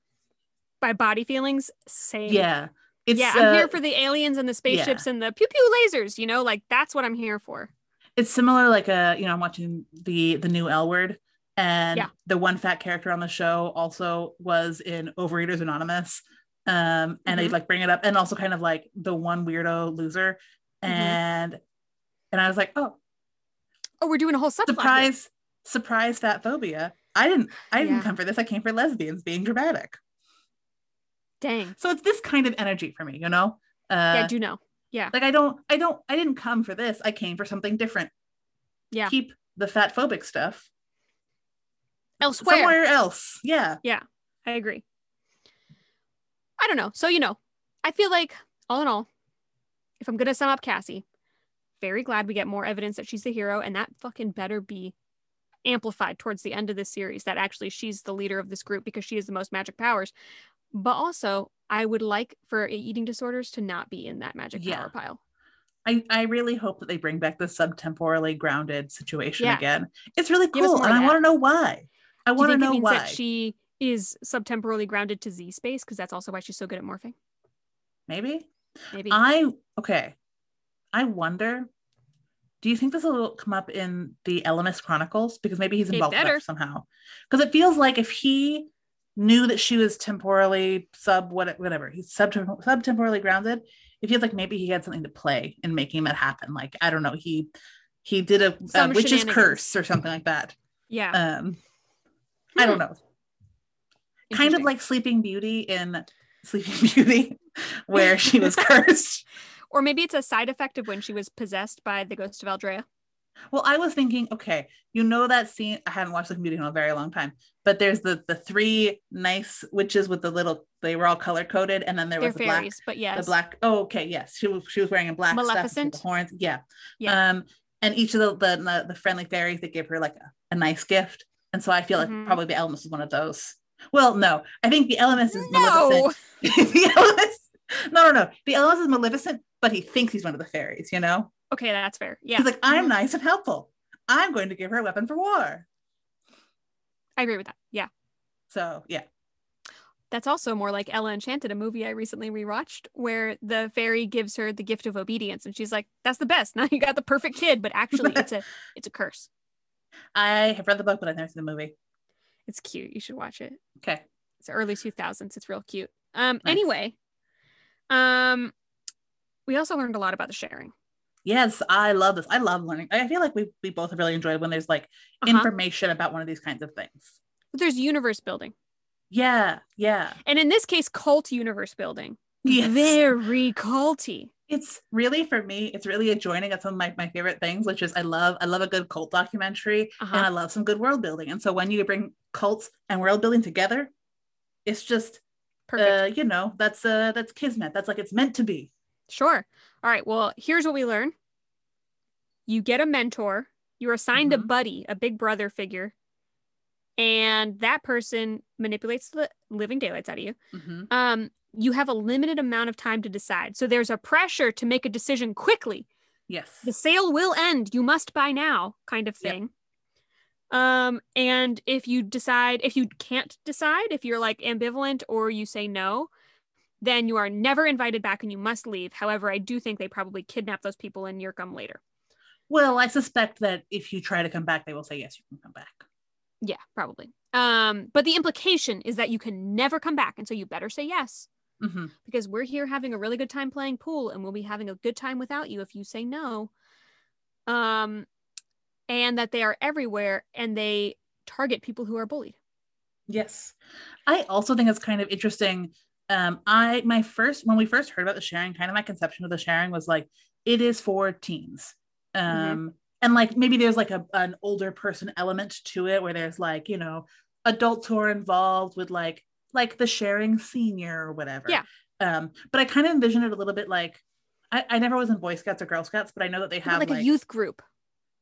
by body feelings. Same. yeah. It's yeah, I'm uh, here for the aliens and the spaceships and the pew pew lasers. You know, like that's what I'm here for. it's similar like a you know i'm watching the the new l word and Yeah. the one fat character on the show also was in overeaters anonymous um and they Mhm. like bring it up and also kind of like the one weirdo loser Mhm. and and i was like oh Oh, we're doing a whole subplot. here. surprise surprise fat phobia i didn't i didn't Yeah. come for this i came for lesbians being dramatic Dang. so it's this kind of energy for me you know uh Yeah, I do know. Yeah. Like i don't i don't i didn't come for this i came for something different Yeah. keep the fat phobic stuff Elsewhere. somewhere else Yeah. yeah I agree. I don't know. So, you know, I feel like, all in all, if I'm going to sum up Cassie, very glad we get more evidence that she's the hero, and that fucking better be amplified towards the end of this series that actually she's the leader of this group because she has the most magic powers. But also, I would like for eating disorders to not be in that magic Yeah. power pile. I, I really hope that they bring back the subtemporally grounded situation Yeah. again. It's really cool, and I want to know why. I want to know why. that she is subtemporally grounded to Z space because that's also why she's so good at morphing? Maybe Maybe. I okay. I wonder. Do you think this will come up in the Ellimist Chronicles? Because maybe he's involved with better. somehow. Because it feels like if he knew that she was temporally sub what whatever he's sub-temporally grounded, it feels like maybe he had something to play in making that happen. Like I don't know, he he did a, a witch's curse or something like that. yeah. Um, I don't know. kind of like Sleeping Beauty in Sleeping Beauty, where she was cursed. Or maybe it's a side effect of when she was possessed by the ghost of Aldrea. Well, I was thinking, okay, you know that scene. I hadn't watched the Beauty in a very long time, but there's the the three nice witches with the little. They were all color coded, and then there They're was the black. but yes. The black. Oh, okay, yes, she was she was wearing a black stuff Maleficent? the horns. Yeah. Yeah. Um, and each of the the, the friendly fairies they give her like a, a nice gift. And so I feel like Mhm. probably the Ellimist is one of those. Well, no, I think the Ellimist is No. Maleficent. the Ellimist, no, no, no. The Ellimist is Maleficent, but he thinks he's one of the fairies. You know, Okay, that's fair. Yeah. he's like, I'm Mhm. nice and helpful. I'm going to give her a weapon for war. I agree with that. Yeah. So yeah, That's also more like Ella Enchanted, a movie I recently rewatched, where the fairy gives her the gift of obedience, and she's like, "That's the best. Now you got the perfect kid." But actually, it's a it's a curse. I have read the book, but I've never seen the movie. It's cute. You should watch it. Okay, It's early two thousands. It's real cute. Um. Nice. Anyway, um, we also learned a lot about the sharing. yes, I love this. I love learning. I feel like we we both have really enjoyed when there's like Uh-huh. information about one of these kinds of things. There's universe building, Yeah, yeah, and in this case, cult universe building. yes. Very culty. it's really for me it's really a joining of some of my, my favorite things which is i love i love a good cult documentary Uh-huh. and i love some good world building and so when you bring cults and world building together it's just Perfect. uh you know that's uh that's kismet that's like it's meant to be Sure. All right. Well, here's what we learn you get a mentor, you're assigned a Mhm. buddy, a big brother figure, and that person manipulates the living daylights out of you. Mhm. Um, you have a limited amount of time to decide. So there's a pressure to make a decision quickly. yes The sale will end. You must buy now, kind of Yep. thing. Um, and if you decide, if you can't decide, if you're like ambivalent or you say no, then you are never invited back and you must leave. However, I do think they probably kidnap those people you're come later. well i suspect that if you try to come back they will say yes you can come back Yeah, probably. Um, but the implication is that you can never come back, and so you better say yes hmm because we're here having a really good time playing pool, and we'll be having a good time without you if you say no. Um, and that they are everywhere and they target people who are bullied. Yes. I also think it's kind of interesting. Um, I my first when we first heard about the sharing, kind of my conception of the sharing was like it is for teens. Um and like maybe there's like a an older person element to it where there's like, you know, adults who are involved with like like the sharing senior or whatever. Yeah. Um, but I kind of envision it a little bit like I, I never was in Boy Scouts or Girl Scouts, but I know that they have like, a youth group.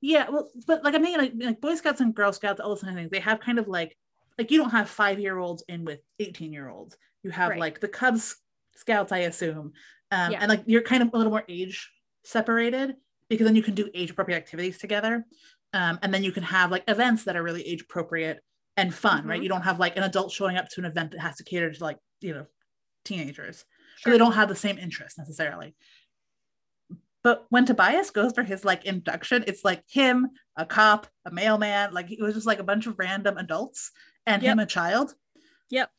yeah, well, but like I'm thinking like, like Boy Scouts and Girl Scouts, all those kind of things, they have kind of like like you don't have five year olds in with 18 year olds. You have Right. like the Cubs Scouts, I assume. Um, Yeah. and like you're kind of a little more age separated because then you can do age appropriate activities together. Um, and then you can have like events that are really age appropriate and fun, right? Mhm. You don't have like an adult showing up to an event that has to cater to like, you know, teenagers Sure. they don't have the same interests necessarily. But when Tobias goes for his like induction, it's like him, a cop, a mailman, like it was just like a bunch of random adults and him a child. Yep.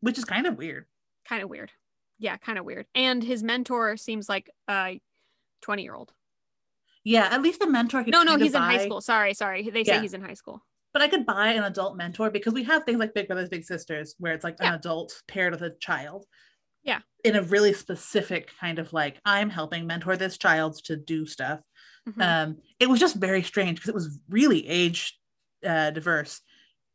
Which is kind of weird. Kind of weird. Yeah, kind of weird. And his mentor seems like a 20 year old. Yeah, at least the mentor. No, no, he's in high school. Sorry, sorry. They say Yeah. he's in high school. But I could buy an adult mentor because we have things like Big Brothers Big Sisters where it's like Yeah. an adult paired with a child. Yeah. In a really specific kind of like, I'm helping mentor this child to do stuff. Mhm. um it was just very strange because it was really age uh diverse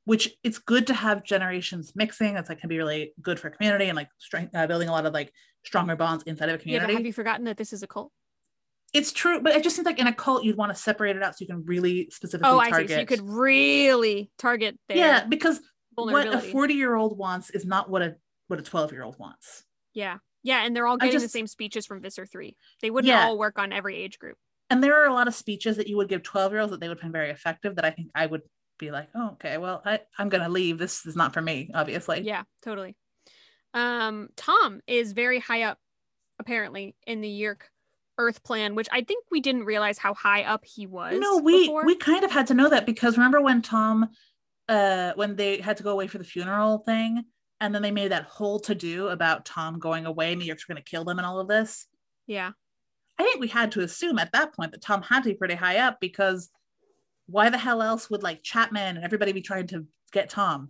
which it's good to have generations mixing that's like can be really good for community and like strength uh, building a lot of like stronger bonds inside of a yeah, community but have you forgotten that this is a cult? it's true but it just seems like in a cult you'd want to separate it out so you can really specifically Oh, I target see. So you could really target their yeah because what a 40 year old wants is not what a what a 12 year old wants yeah. Yeah. And they're all I getting the same speeches from Visser 3. They wouldn't Yeah. all work on every age group. and there are a lot of speeches that you would give 12 year olds that they would find very effective that i think i would be like oh okay well I, i'm gonna leave this is not for me obviously Yeah, totally. Um, Tom is very high up, apparently, in the Yeerk Earth plan, which I think we didn't realize how high up he was. no we before. we kind of had to know that because remember when tom uh when they had to go away for the funeral thing and then they made that whole to do about tom going away new york's going to kill them and all of this yeah, i think we had to assume at that point that tom had to be pretty high up because why the hell else would like chapman and everybody be trying to get tom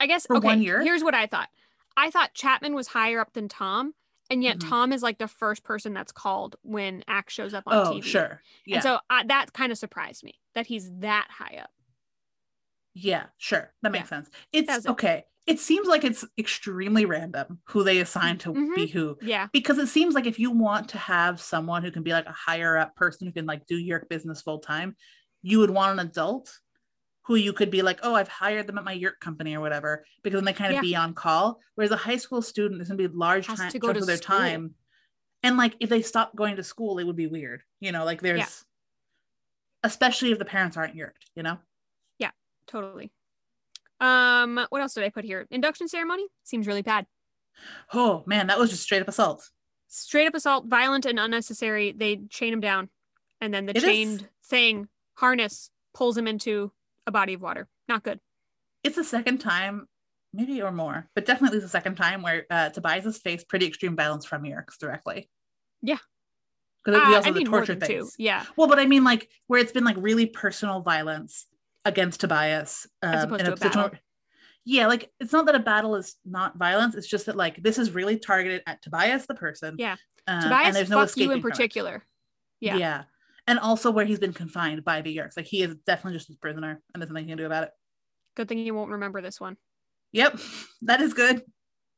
I guess For okay. one year? Here's what I thought. I thought Chapman was higher up than Tom, and yet Mhm. Tom is like the first person that's called when Ax shows up on oh TV. sure yeah And so I, that kind of surprised me that he's that high up. Yeah, sure. That makes Yeah. sense. It's That's it. okay. It seems like it's extremely random who they assign to Mhm. be who. Yeah. Because it seems like if you want to have someone who can be like a higher up person who can like do your business full time, you would want an adult who you could be like, oh, I've hired them at my yurt company or whatever, because then they kind of Yeah. be on call. Whereas a high school student is gonna be large time to go to of their school. time. And like if they stop going to school, it would be weird. You know, like there's especially if the parents aren't Yeerked, you know? Yeah, totally. Um, what else did I put here? Induction ceremony seems really bad. Oh man, that was just straight up assault. Straight up assault, violent and unnecessary. They chain him down, and then the It is- chained thing harness pulls him into a body of water. Not good. it's the second time, maybe or more, but definitely the second time where uh, Tobias has faced pretty extreme violence from Yeerks directly. Yeah. Because we Uh, also I have the mean, torture two. things. Yeah, Well, but I mean, like where it's been like really personal violence against Tobias, um, As opposed to a battle. where- yeah, like it's not that a battle is not violence; it's just that like this is really targeted at Tobias, the person. Yeah. um, Tobias, and there's no fuck you in particular. Yeah. Yeah. And also where he's been confined by the Yeerks, like he is definitely just a prisoner, and there's nothing he can do about it. Good thing you won't remember this one. Yep, that is good.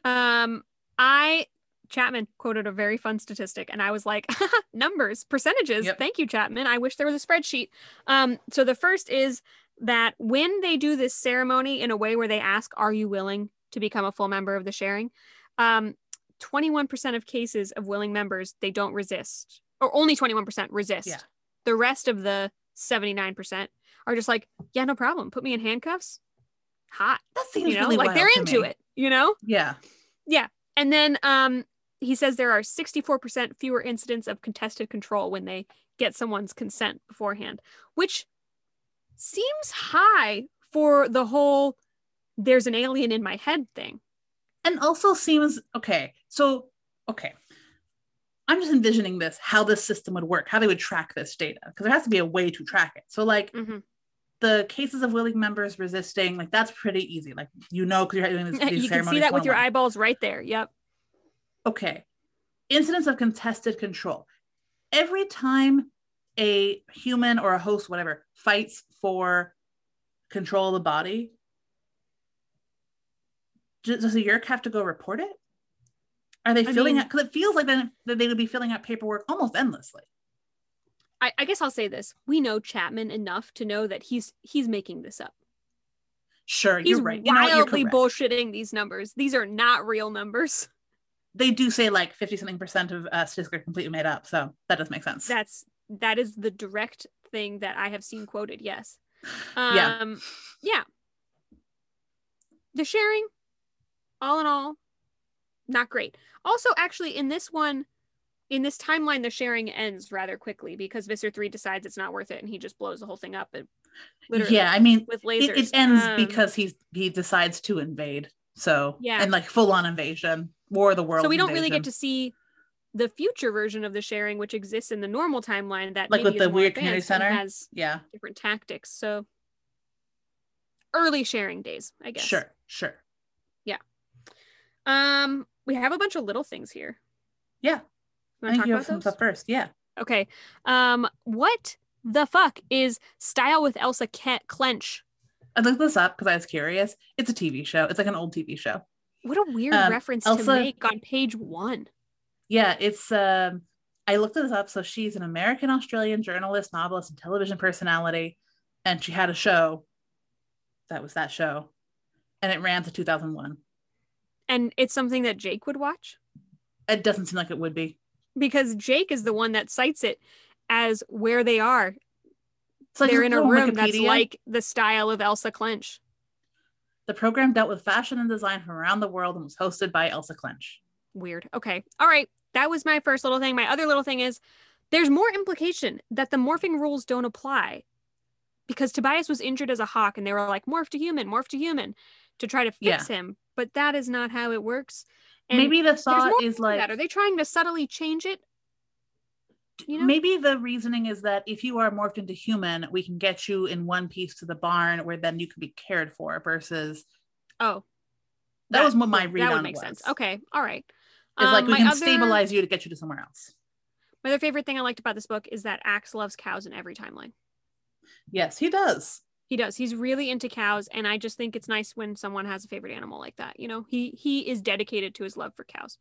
Um, I Chapman quoted a very fun statistic, and I was like, numbers, percentages. Yep. Thank you, Chapman. I wish there was a spreadsheet. Um, so the first is that when they do this ceremony in a way where they ask, "Are you willing to become a full member of the sharing?" Um, 21% of cases of willing members they don't resist, or only 21% resist. Yeah. The rest of the 79% are just like, "Yeah, no problem. Put me in handcuffs." Hot, That seems you know, really like they're to into me. it. You know. Yeah. Yeah. And then um, he says there are 64% fewer incidents of contested control when they get someone's consent beforehand, which seems high for the whole there's an alien in my head thing. and also seems okay so okay i'm just envisioning this how this system would work how they would track this data because there has to be a way to track it so like Mhm. the cases of willing members resisting like that's pretty easy like you know because you're doing this, you can see that with your eyeballs right there. Yep. okay incidents of contested control every time a human or a host whatever fights for control of the body does does the Yeerk have to go report it are they I filling mean- out because it feels like then that they would be filling out paperwork almost endlessly I, I guess I'll say this: we know Chapman enough to know that he's he's making this up. sure He's you're right you know what, you're wildly bullshitting these numbers. These are not real numbers. they do say like 50 something percent of uh, statistics are completely made up so that does make sense That's that is the direct thing that I have seen quoted. Yes. Um, Yeah. yeah. The sharing, all in all, not great. Also, actually, in this one, in this timeline, the sharing ends rather quickly because Visser 3 decides it's not worth it and he just blows the whole thing up. It, literally, yeah i mean with it, lasers. it ends Um, because he's he decides to invade so Yeah. and like full on invasion war of the world so we don't really get to see the future version of the sharing, which exists in the normal timeline that Like with the weird community center? has yeah different tactics. So early sharing days, I guess. sure sure Yeah. Um, we have a bunch of little things here. Yeah. You i think you have about some stuff first yeah Okay. Um, what the fuck is Style with Elsa Ke- Klensch? i looked this up because i was curious it's a tv show it's like an old tv show What a weird Um, reference to make on page one. yeah it's um i looked this up so she's an american australian journalist novelist and television personality and she had a show that was that show and it ran to 2001 And it's something that Jake would watch it doesn't seem like it would be because Jake is the one that cites it as where they are. I They're in a room that's like the style of Elsa Klensch. the program dealt with fashion and design from around the world and was hosted by elsa Klensch Weird. Okay. All right. That was my first little thing. My other little thing is there's more implication that the morphing rules don't apply because Tobias was injured as a hawk and they were like, morph to human, morph to human to try to fix him. But that is not how it works. And maybe the thought is like that. Are they trying to subtly change it? You know? maybe the reasoning is that if you are morphed into human we can get you in one piece to the barn where then you can be cared for versus Oh, that, was what my read that would on make was. sense. Okay. All right. It's like Um, we can other- stabilize you to get you to somewhere else. My other favorite thing I liked about this book is that Ax loves cows in every timeline. Yes, he does. He does. He's really into cows, and I just think it's nice when someone has a favorite animal like that. You know, he he is dedicated to his love for cows.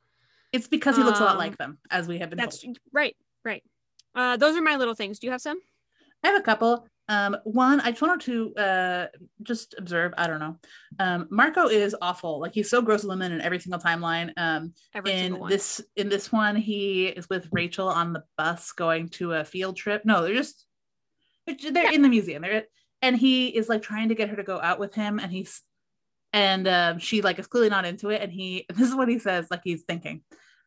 It's because he looks a lot Um, like them, as we have been That's told. right, right. Uh, those are my little things. Do you have some? I have a couple. Um, one, I just wanted to uh, just observe. I don't know. Um, Marco is awful. Like he's so gross lemon in every single timeline. Um, Every single in this in this one, he is with Rachel on the bus going to a field trip. No, they're just they're in the museum. They're and he is like trying to get her to go out with him, and he's and um, she like is clearly not into it. And he this is what he says. Like he's thinking.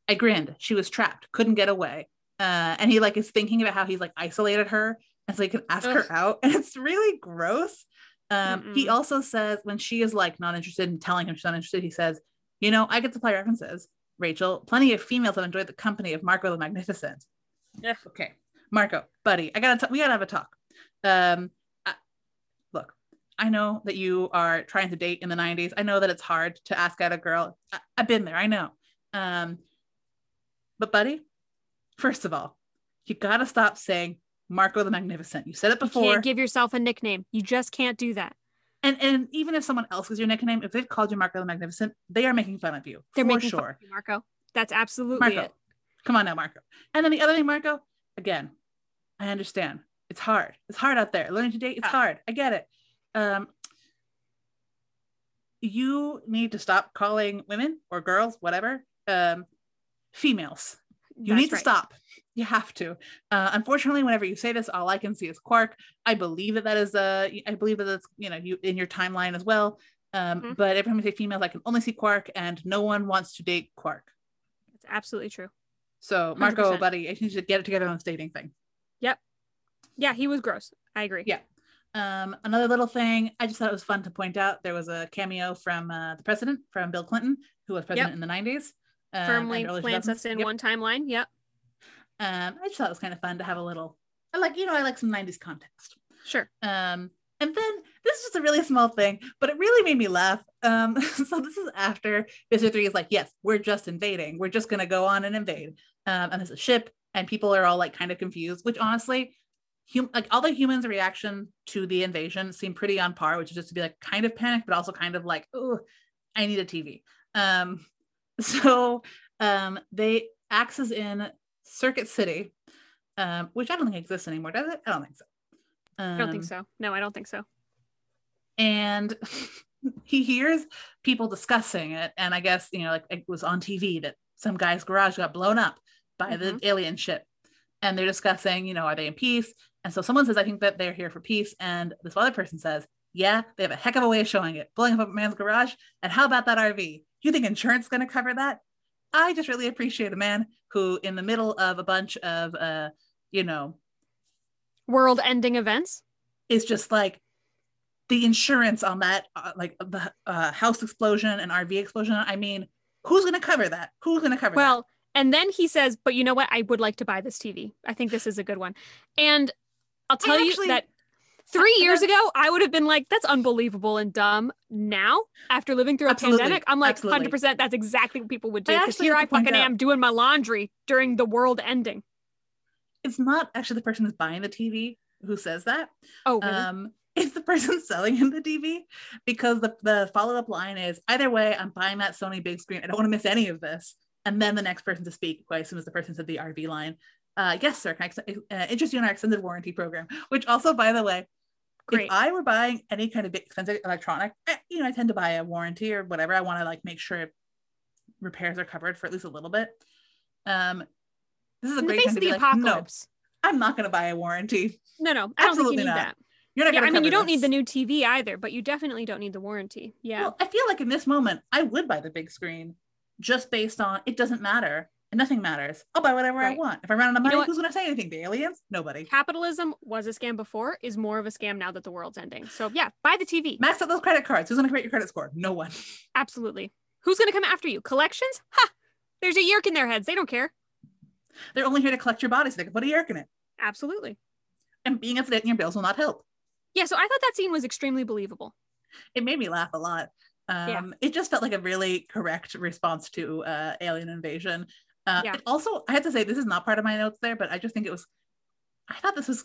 I grinned. She was trapped. Couldn't get away. Uh, and he like is thinking about how he's like isolated her and so he can ask her out and it's really gross um he also says when she is like not interested in telling him she's not interested he says you know i could supply references rachel plenty of females have enjoyed the company of marco the magnificent Yeah. okay marco buddy i gotta t- we gotta have a talk um I- know that you are trying to date in the 90s i know that it's hard to ask out a girl I- i've been there i know um but buddy first of all you gotta stop saying Marco the Magnificent. You said it you before. can't give yourself a nickname. You just can't do that. and and even if someone else is your nickname, if they've called you Marco the Magnificent, they are making fun of you. They're for making fun sure. of you, Marco. That's absolutely Marco, it. come on now, Marco. And then the other thing, Marco, again, I understand. It's hard. It's hard out there. Learning to date, it's Tough. hard. I get it. Um, you need to stop calling women or girls, whatever, um, females. You That's need to right. stop. You have to. Uh, unfortunately, whenever you say this, all I can see is Quark. I believe that that is uh, I believe that that's you know you in your timeline as well. Um, Mhm. But every time I say females, I can only see Quark, and no one wants to date Quark. It's absolutely true. So Marco, 100%. buddy, I you should get it together on this dating thing. Yep. Yeah, he was gross. I agree. Yeah. Um, another little thing, I just thought it was fun to point out. There was a cameo from uh, the president, from Bill Clinton, who was president Yep. in the '90s. um, Firmly plants us in Yep. one timeline. Yep. Um, I just thought it was kind of fun to have a little. I like, you know, I like some '90s context. Sure. Um, and then this is just a really small thing, but it really made me laugh. Um, so this is after Visser Three is like, yes, we're just invading. We're just gonna go on and invade. Um, and there's a ship, and people are all like kind of confused. Which honestly, hum- like all the humans' reaction to the invasion seemed pretty on par, which is just to be like kind of panicked, but also kind of like, oh, I need a TV. Um, so um, they axes in Circuit City, um, which I don't think exists anymore, does it? I don't think so. Um, I don't think so. No, I don't think so. and he hears people discussing it and i guess you know like it was on tv that some guy's garage got blown up by the alien ship and they're discussing you know are they in peace and so someone says i think that they're here for peace and this other person says yeah they have a heck of a way of showing it blowing up a man's garage and how about that rv you think insurance is going to cover that i just really appreciate a man who in the middle of a bunch of uh you know World ending events. is just like the insurance on that, uh, like the uh, house explosion and RV explosion. I mean, who's going to cover that? Who's going to cover Well, and then he says, but you know what? I would like to buy this TV. I think this is a good one. And I'll tell you actually- that three years ago, I would have been like, that's unbelievable and dumb. Now, after living through a Absolutely, pandemic, I'm like, absolutely. 100% that's exactly what people would do. Because actually here I fucking out- am doing my laundry during the world ending. It's not actually the person who's buying the TV who says that. Oh, really? Um, it's the person selling him the TV because the, the follow up line is either way, I'm buying that Sony big screen. I don't want to miss any of this. And then the next person to speak, who I assume is the person said the RV line. Uh, yes, sir. Can I uh, interest you in our extended warranty program? Which also, by the way, Great. if I were buying any kind of expensive electronic, eh, you know, I tend to buy a warranty or whatever. I want to like make sure repairs are covered for at least a little bit. Um, this is a In the great face time of the like, no, apocalypse. I'm not going to buy a warranty. No, no, I don't Absolutely think you need not. that. You're not Yeah, I mean, you don't need the new TV either, but you definitely don't need the warranty. Yeah. Well, I feel like in this moment, I would buy the big screen just based on it doesn't matter nothing matters. I'll buy whatever I want. If I run out of know money, what? who's going to say anything? The aliens? Nobody. Capitalism was a scam before, is more of a scam now that the world's ending. So yeah, buy the TV. Max out those credit cards. Who's going to create your credit score? No one. Absolutely. Who's going to come after you? Collections? Ha! There's a Yeerk in their heads. They don't care. They're only here to collect your body so they can put a Yeerk in it. Absolutely. And being to in your bills will not help. Yeah, so I thought that scene was extremely believable. It made me laugh a lot. Um, Yeah. It just felt like a really correct response to uh, alien invasion. Uh, Yeah. Also, I have to say, this is not part of my notes there, but I just think it was, I thought this was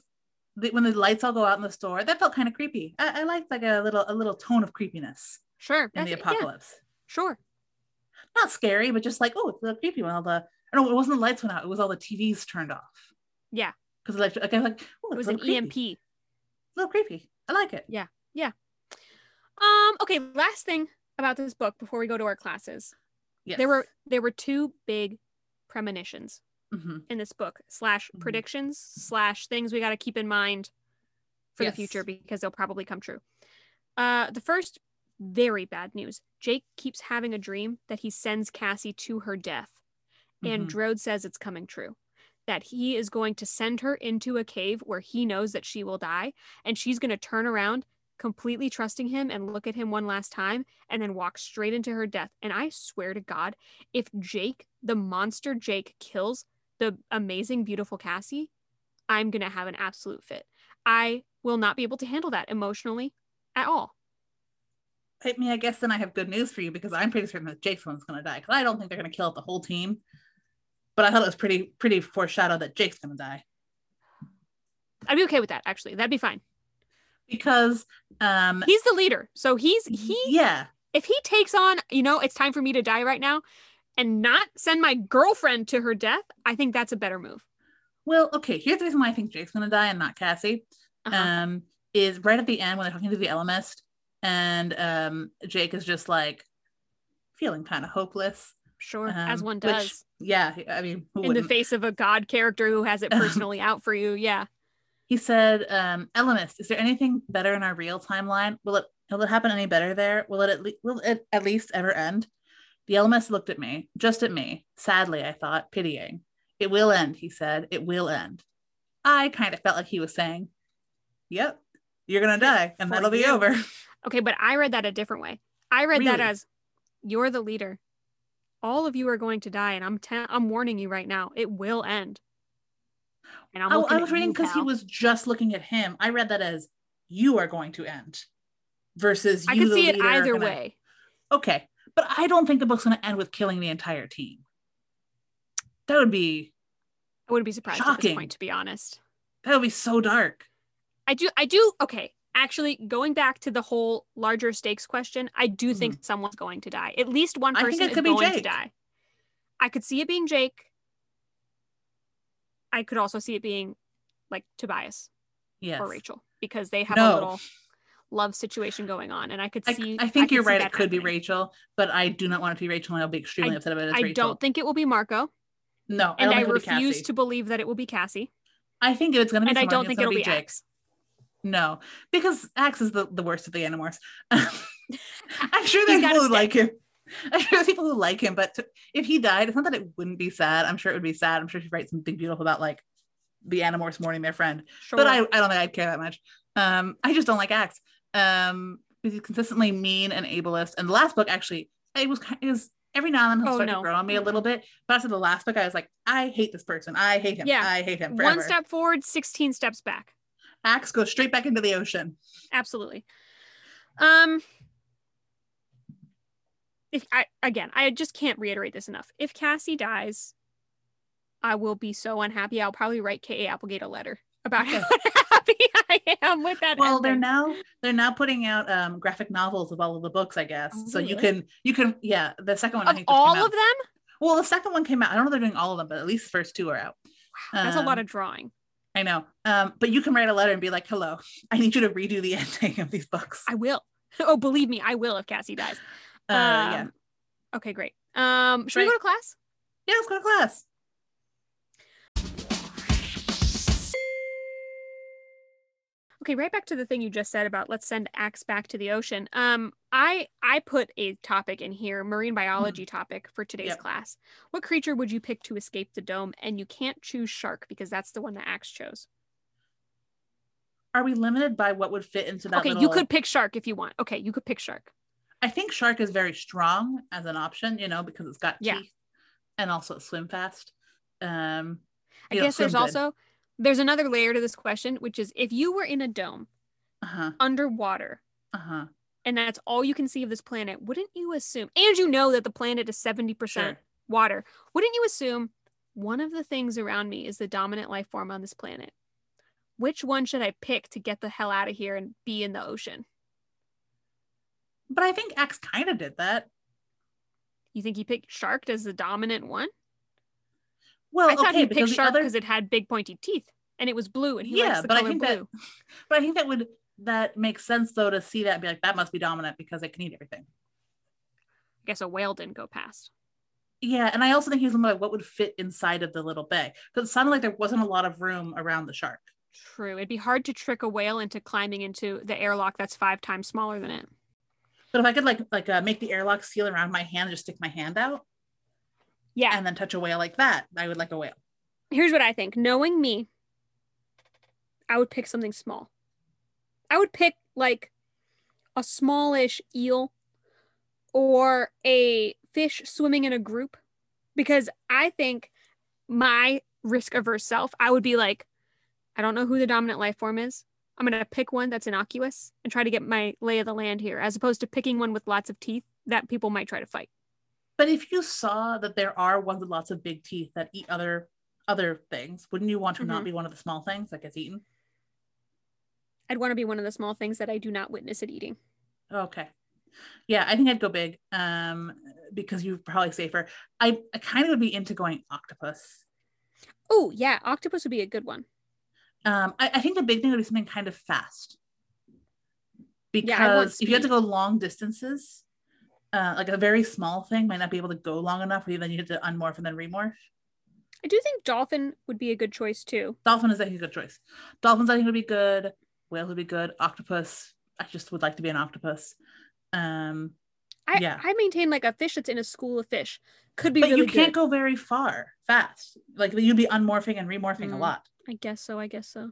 the, when the lights all go out in the store, that felt kind of creepy. I, I liked like a little a little tone of creepiness Sure. in the that's- yeah, apocalypse. sure. Not scary, but just like oh, it's a little creepy when all the no, it wasn't the lights went out. It was all the TVs turned off. Yeah. Because like, like I was like, oh, It was an creepy. EMP. It's a little creepy. I like it. Yeah. Yeah. Um, okay, last thing about this book before we go to our classes. Yes. There were there were two big premonitions hmm in this book slash Mhm. predictions slash things we got to keep in mind for Yes. the future because they'll probably come true. Uh, the first very bad news: Jake keeps having a dream that he sends Cassie to her death, and Mhm. Drode says it's coming true. That he is going to send her into a cave where he knows that she will die, and she's going to turn around, completely trusting him, and look at him one last time, and then walk straight into her death. And I swear to God, if Jake, the monster Jake, kills the amazing, beautiful Cassie, I'm going to have an absolute fit. I will not be able to handle that emotionally at all. I mean, I guess then I have good news for you because I'm pretty certain that Jake's one's gonna die. Because I don't think they're gonna kill the whole team. But I thought it was pretty pretty foreshadowed that Jake's gonna die I'd be okay with that, actually. That'd be fine. Because um He's the leader. So he's, he, yeah if he takes on, you know, it's time for me to die right now and not send my girlfriend to her death, I think that's a better move. well okay here's the reason why I think Jake's gonna die and not Cassie Uh-huh. um is right at the end when they're talking to the Ellimist and um Jake is just like feeling kind of hopeless sure, as um, one which- does. yeah I mean in the wouldn't? face of a god character who has it personally out for you. Yeah. He said um Ellimist is there anything better in our real timeline will it will it happen any better there will it at, le- will it at least ever end the Ellimist looked at me just at me sadly I thought pitying it will end he said it will end I kind of felt like he was saying yep you're gonna die and that'll be over Okay, but I read that a different way. I read that as you're the leader. All of you are going to die, and I'm te- I'm warning you right now. It will end. And I'm I, I was reading because he was just looking at him I read that as you are going to end versus I could see it either gonna- way. okay but I don't think the book's gonna end with killing the entire team that would be I wouldn't be surprised at this Shocking. point, to be honest. that would be so dark I do. I do. Okay. Actually, going back to the whole larger stakes question, I do think someone's going to die. At least one Mm-hmm. I person think it is could be going to die. I could see it being Jake. I could also see it being like Tobias yes or Rachel because they have No. a little love situation going on, and I could see. I think could you're right. It could be. Rachel, but I do not want it to be Rachel, and I'll be extremely I- upset about it. I Rachel. don't think it will be Marco, No, and I, I, it'll be refuse to believe that it will be Cassie, I think it's going to be. and I don't think it'll be Jake. Ax. No, because Ax is the, the worst of the Animorphs. I'm sure people who like him. I'm sure there's people who like him, but to, if he died, it's not that it wouldn't be sad. I'm sure it would be sad. I'm sure she'd write something beautiful about like the Animorphs mourning their friend. Sure. But I, I don't think I'd care that much. Um, I just don't like Ax. Um, because he's consistently mean and ableist. And the last book actually, it was kind it was every now and then he'll Oh, start no. to grow on me a little bit. But after the last book, I was like, I hate this person. I hate him. Yeah. I hate him. Forever. one step forward, sixteen steps back. Ax goes straight back into the ocean. absolutely um if i again i just can't reiterate this enough if cassie dies i will be so unhappy i'll probably write K.A. Applegate a letter about Okay. how happy i am with that Well, they're now they're now putting out um graphic novels of all of the books, I guess. Oh, so you can you can yeah, the second one I of think just came all of them Well, the second one came out. I don't know if they're doing all of them, but at least the first two are out. that's a lot Um, of drawing I know. Um, but you can write a letter and be like, "Hello, I need you to redo the ending of these books." i will oh believe me i will if cassie dies Uh, yeah, Um, okay great um should we go to class yeah. Let's go to class. Okay, right back to the thing you just said about let's send Ax back to the ocean. Um, I I put a topic in here, marine biology topic for today's Yep. class. What creature would you pick to escape the dome? And you can't choose shark because that's the one that Ax chose. Are we limited by what would fit into that? okay, you could pick shark if you want. Okay, you could pick shark. I think shark is very strong as an option, you know, because it's got Yeah. teeth and also it swim fast. Um, I guess there's good. also there's another layer to this question, which is if you were in a dome uh-huh, underwater uh-huh. and that's all you can see of this planet, wouldn't you assume? And you know that the planet is seventy percent Sure. water. Wouldn't you assume one of the things around me is the dominant life form on this planet? which one should I pick to get the hell out of here and be in the ocean? But I think Ax kind of did that. You think he picked shark as the dominant one? Well, I thought okay, he picked because shark other because it had big pointy teeth and it was blue and he Yeah, likes the but I color think that- but I think that would that makes sense though to see that and be like that must be dominant because it can eat everything. I guess a whale didn't go past. Yeah, and I also think he's like what would fit inside of the little bay because it sounded like there wasn't a lot of room around the shark. True. It'd be hard to trick a whale into climbing into the airlock that's five times smaller than it. But if I could like like uh, make the airlock seal around my hand, and just stick my hand out Yeah. and then touch a whale like that, I would like a whale. Here's what I think. Knowing me, I would pick something small. I would pick like a smallish eel or a fish swimming in a group because I think my risk averse self, I would be like, I don't know who the dominant life form is. I'm going to pick one that's innocuous and try to get my lay of the land here, as opposed to picking one with lots of teeth that people might try to fight. But if you saw that there are ones with lots of big teeth that eat other other things, wouldn't you want to not Mhm. be one of the small things that gets eaten? I'd want to be one of the small things that I do not witness it eating. Okay. Yeah, I think I'd go big um, because you're probably safer. I, I kind of would be into going octopus. Oh, yeah, octopus would be a good one. Um, I, I think the big thing would be something kind of fast. Yeah, Because if you have to go long distances, uh, like a very small thing might not be able to go long enough, or then you have to unmorph and then remorph. I do think dolphin would be a good choice too. Dolphin is I think a good choice. Dolphins I think would be good. Whales would be good. Octopus, I just would like to be an octopus. Um, I, Yeah. I maintain like a fish that's in a school of fish could be but really you can't good. go very far fast. Like you'd be unmorphing and remorphing a Mm. lot. I guess so. I guess so.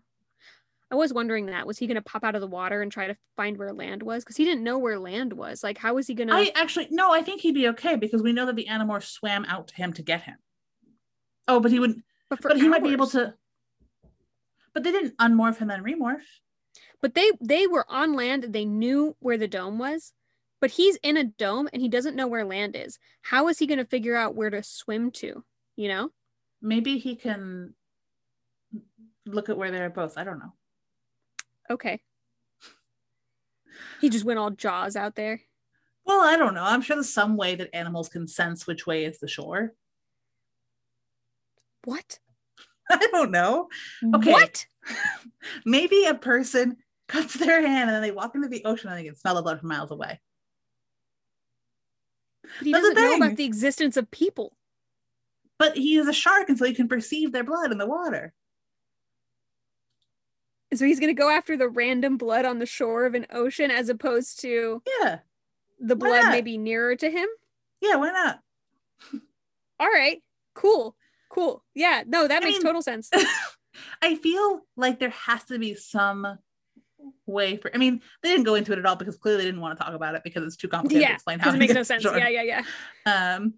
I was wondering that was he going to pop out of the water and try to find where land was because he didn't know where land was. Like, how was he going to? I actually no, I think he'd be okay because we know that the Animorphs swam out to him to get him. Oh, but he would But, but he might be able to but they didn't unmorph him and remorph. But they they were on land. They knew where the dome was, but he's in a dome and he doesn't know where land is. How is he going to figure out where to swim to? You know? Maybe he can look at where they're both. I don't know. Okay. He just went all jaws out there. Well, I don't know. I'm sure there's some way that animals can sense which way is the shore. What? I don't know. Okay. What? Maybe a person cuts their hand and then they walk into the ocean and they can smell the blood from miles away. But he That's doesn't know about the existence of people. But he is a shark, and so he can perceive their blood in the water. So he's going to go after the random blood on the shore of an ocean as opposed to Yeah. the blood maybe nearer to him. Yeah, why not? All right. Cool. Cool. Yeah. No, that I makes mean- total sense. I feel like there has to be some way for I mean, they didn't go into it at all because clearly they didn't want to talk about it because it's too complicated to yeah. explain how it makes no sense. Yeah. Yeah. Yeah. Um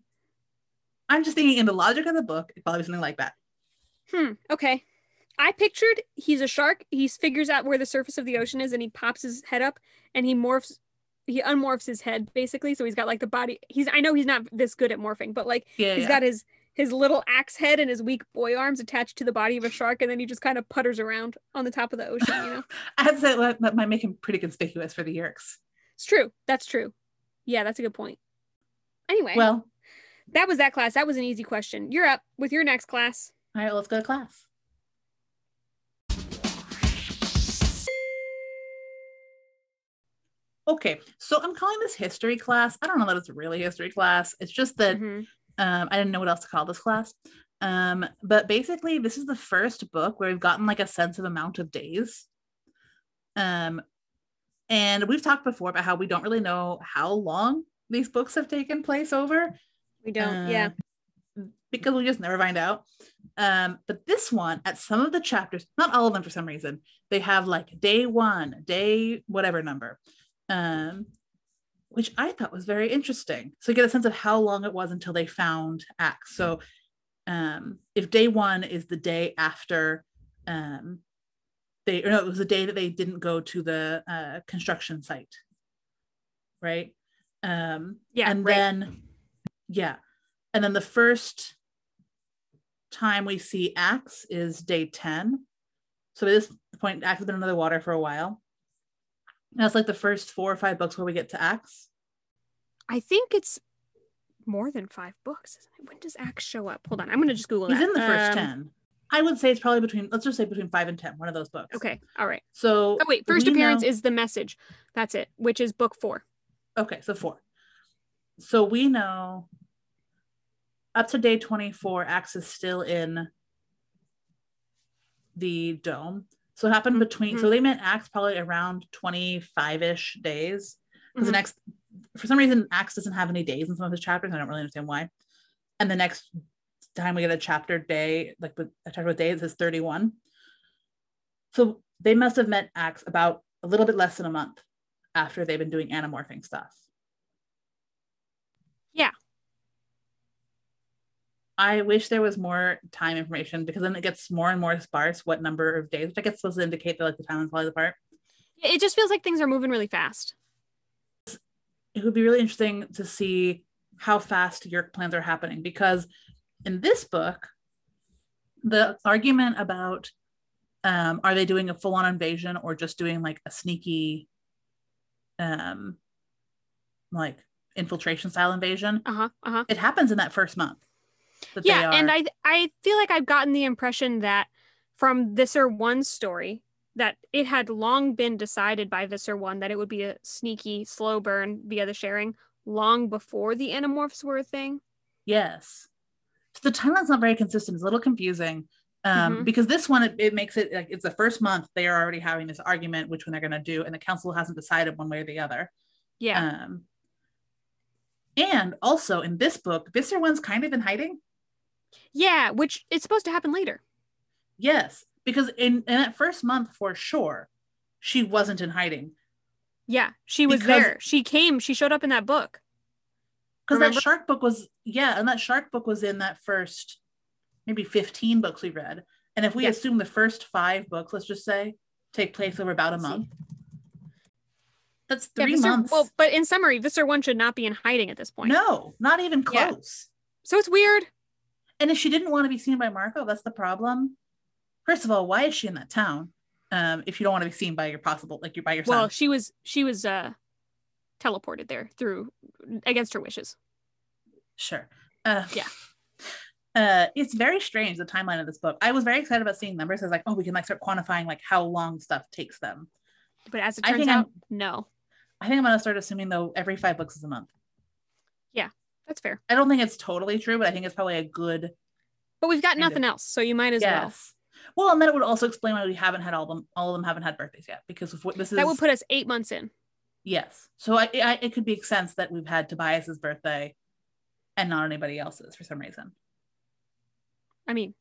I'm just thinking in the logic of the book, it'd probably something like that. Hmm. Okay. I pictured he's a shark. He figures out where the surface of the ocean is and he pops his head up and he morphs. He unmorphs his head basically. So he's got like the body. He's. I know he's not this good at morphing, but like Yeah. he's yeah. got his his little axe head and his weak boy arms attached to the body of a shark, and then he just kind of putters around on the top of the ocean. You know, to say that, that might make him pretty conspicuous for the Yeerks. it's true. That's true. Yeah, that's a good point. Anyway, Well, that was that class. That was an easy question. You're up with your next class. all right, let's go to class. Okay, so I'm calling this history class. I don't know that it's really history class. It's just that Mhm. um, I didn't know what else to call this class. Um, but basically, this is the first book where we've gotten like a sense of amount of days. Um, and we've talked before about how we don't really know how long these books have taken place over. We don't. yeah. uh, Because we just never find out. Um, but this one, at some of the chapters, not all of them for some reason, they have like day one, day whatever number. Um, which I thought was very interesting. So you get a sense of how long it was until they found Ax. So um, if day one is the day after um, they, or no, it was the day that they didn't go to the uh, construction site, right? Um, Yeah. and right. then, yeah, and then the first time we see Ax is day ten, So at this point, Ax has been under the water for a while. That's like the first four or five books where we get to Ax. I think it's more than five books. When does Ax show up? Hold on, I'm gonna just Google. He's that. in the first Um, ten. I would say it's probably between. Let's just say between five and ten. One of those books. Okay, all right. So Oh wait, first appearance know- is the message. That's it, which is book four. Okay, so four. So we know up to day 24, Ax is still in the dome. So it happened between, so Mhm. they meant Ax probably around 25 ish days. Because the Mhm. next, for some reason, Ax doesn't have any days in some of his chapters. I don't really understand why. And the next time we get a chapter day, like with a chapter with days, is 31. So they must have met Ax about a little bit less than a month after they've been doing Animorphing stuff. Yeah. I wish there was more time information because then it gets more and more sparse what number of days, which I guess supposed to indicate that like the timeline falls apart. It just feels like things are moving really fast. It would be really interesting to see how fast Yeerk plans are happening because in this book, the argument about um, are they doing a full-on invasion or just doing like a sneaky um like infiltration style invasion Uh huh. Uh huh. it happens in that first month Yeah, and I I feel like I've gotten the impression that from Visser One story that it had long been decided by Visser One that it would be a sneaky, slow burn via the sharing long before the Animorphs were a thing. yes so the timeline's not very consistent it's a little confusing um Mhm. because this one it, it makes it like it's the first month they are already having this argument which one they're going to do and the council hasn't decided one way or the other Yeah. um and also in this book Visser one's kind of in hiding yeah, which it's supposed to happen later. yes because in, in that first month for sure she wasn't in hiding Yeah, she was Because- there. She came, she showed up in that book. because that shark book was yeah and that shark book was in that first maybe 15 books we read and if we Yeah. assume the first five books let's just say take place over about a month that's Yeah, three Visser- months Well, but in summary, Visser One should not be in hiding at this point. no not even Yeah. close So it's weird. And if she didn't want to be seen by marco that's the problem first of all why is she in that town um if you don't want to be seen by your possible like you're by your Well, she was she was uh teleported there through against her wishes. Sure. Uh, Yeah. Uh, it's very strange the timeline of this book. I was very excited about seeing numbers. I was like, oh, we can like start quantifying like how long stuff takes them. But as it I turns think out, I'm- no. I think I'm gonna start assuming though every five books is a month. That's fair. I don't think it's totally true, but I think it's probably a good But we've got Kind of. nothing else, so you might as well. yes. Well, and then it would also explain why we haven't had all of them. All of them haven't had birthdays yet because of what this is. That would put us eight months in. yes. So I, I, it could make sense that we've had Tobias's birthday, and not anybody else's for some reason. I mean,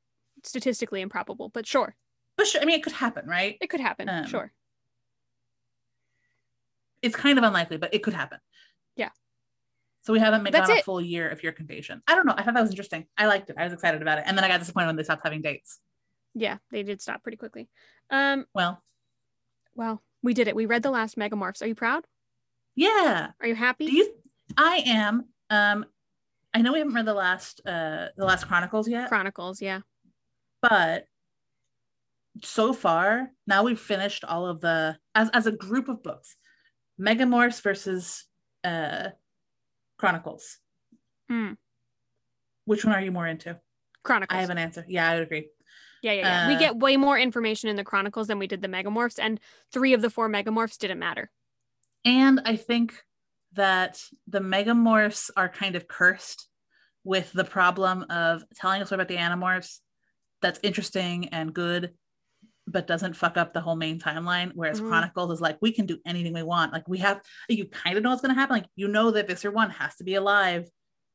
statistically improbable, but sure, But sure, I mean, it could happen, right? it could happen. Um, sure. it's kind of unlikely, but it could happen. So we haven't made That's a full year of your invasion. I don't know. I thought that was interesting. I liked it. I was excited about it. And then I got disappointed when they stopped having dates. Yeah, they did stop pretty quickly. Um, Well, well, we did it. We read the last Megamorphs. Are you proud? yeah. Are you happy? Do you I am. Um I know we haven't read the last uh the last Chronicles yet, Chronicles, yeah. but so far, now we've finished all of the as as a group of books. Megamorphs versus uh Chronicles. Hmm. Which one are you more into? Chronicles. I have an answer. Yeah, I would agree. yeah, yeah, yeah. we uh, get way more information in the Chronicles than we did the Megamorphs, and three of the four Megamorphs didn't matter. And I think that the megamorphs are kind of cursed with the problem of telling us about the animorphs that's interesting and good, but doesn't fuck up the whole main timeline. Whereas Mhm. Chronicles is like, we can do anything we want. Like we have, you kind of know what's going to happen. Like you know that Visser One has to be alive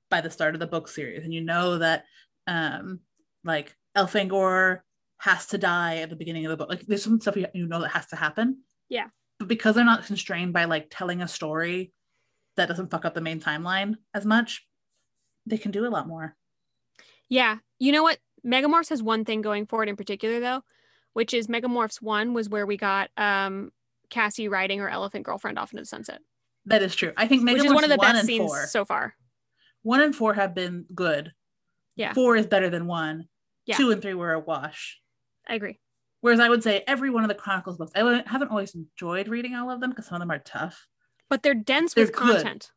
by the start of the book series, and you know that, um, like Elfangor has to die at the beginning of the book. Like there's some stuff you, you know that has to happen. Yeah. But because they're not constrained by like telling a story that doesn't fuck up the main timeline as much, they can do a lot more. Yeah. You know what? Megamorphs has one thing going for it in particular, though, which is Megamorphs 1 was where we got um, Cassie riding her elephant girlfriend off into the sunset, That is true. I think Megamorphs which is one of the one best scenes four, so far. one and four have been good. Yeah. Four is better than one. Yeah. Two and three were a wash. I agree. Whereas I would say every one of the Chronicles books, I haven't always enjoyed reading all of them because some of them are tough. But they're dense they're with good. content.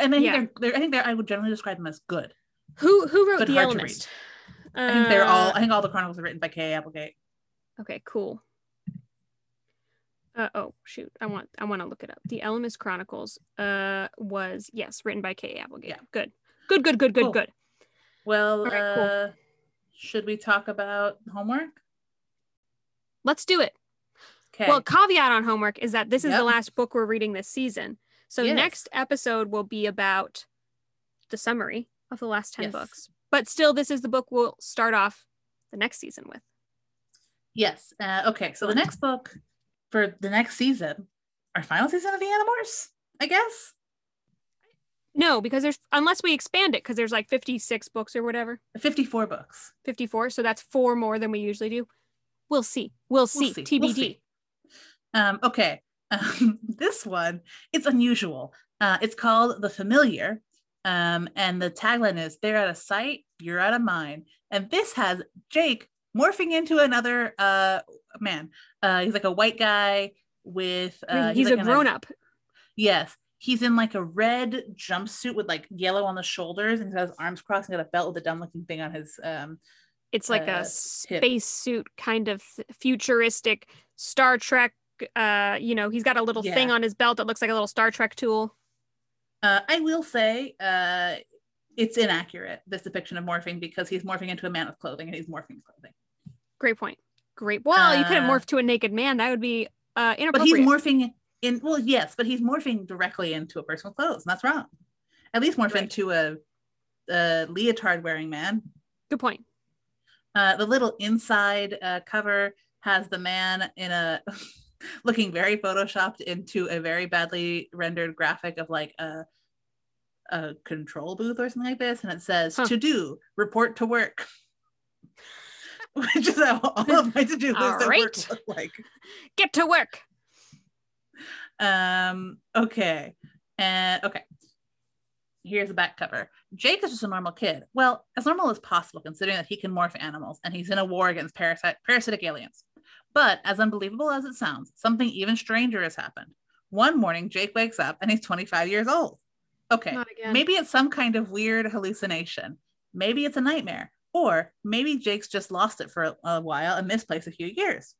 And I think yeah. they're, they're, I think they're, I would generally describe them as good. Who who wrote The Ellimist? Uh, I think they're all. I think all the Chronicles are written by K. Applegate. Okay, cool. Uh, oh shoot, I want I want to look it up. The Ellimist Chronicles uh was yes written by K. Applegate. Yeah. Good, good, good, good, good, cool. good. Well, right, uh, cool. should we talk about homework? Let's do it. Okay. Well, caveat on homework is that this is yep. the last book we're reading this season. So yes. next episode will be about the summary of the last 10 yes. books. But still, this is the book we'll start off the next season with. Yes. Uh, okay. So the next book for the next season, our final season of the Animorphs, I guess. No, because there's unless we expand it, because there's like 56 books or whatever. 54 books. 54. So that's four more than we usually do. We'll see. We'll see. We'll see. TBD. We'll see. Um, okay. Um, this one, it's unusual. Uh, it's called The Familiar. Um, and the tagline is They're out of sight, you're out of mind. And this has Jake morphing into another uh, man. Uh, he's like a white guy with. Uh, he's, he's like a grown up. Yes. He's in like a red jumpsuit with like yellow on the shoulders and he has arms crossed and got a belt with a dumb looking thing on his um, it's like uh, a space suit kind of futuristic Star Trek. Uh, you know, he's got a little yeah. thing on his belt that looks like a little Star Trek tool. Uh, I will say, uh, it's inaccurate this depiction of morphing because he's morphing into a man with clothing and he's morphing clothing. Great point. Great. Well, uh, you couldn't morph to a naked man. That would be uh, inappropriate. But he's morphing in. Well, yes, but he's morphing directly into a person with clothes, and that's wrong. At least morph right. into a, a leotard wearing man. Good point. Uh, the little inside uh, cover has the man in a looking very photoshopped into a very badly rendered graphic of like a a control booth or something like this, and it says huh. to do report to work. Which is how all of my to do lists right. work look like. Get to work. Um. Okay. And okay here's the back cover. Jake is just a normal kid. Well, as normal as possible, considering that he can morph animals and he's in a war against parasite, parasitic aliens. But as unbelievable as it sounds, something even stranger has happened. One morning, Jake wakes up and he's 25 years old. Okay, maybe it's some kind of weird hallucination. Maybe it's a nightmare. Or maybe Jake's just lost it for a, a while and misplaced a few years.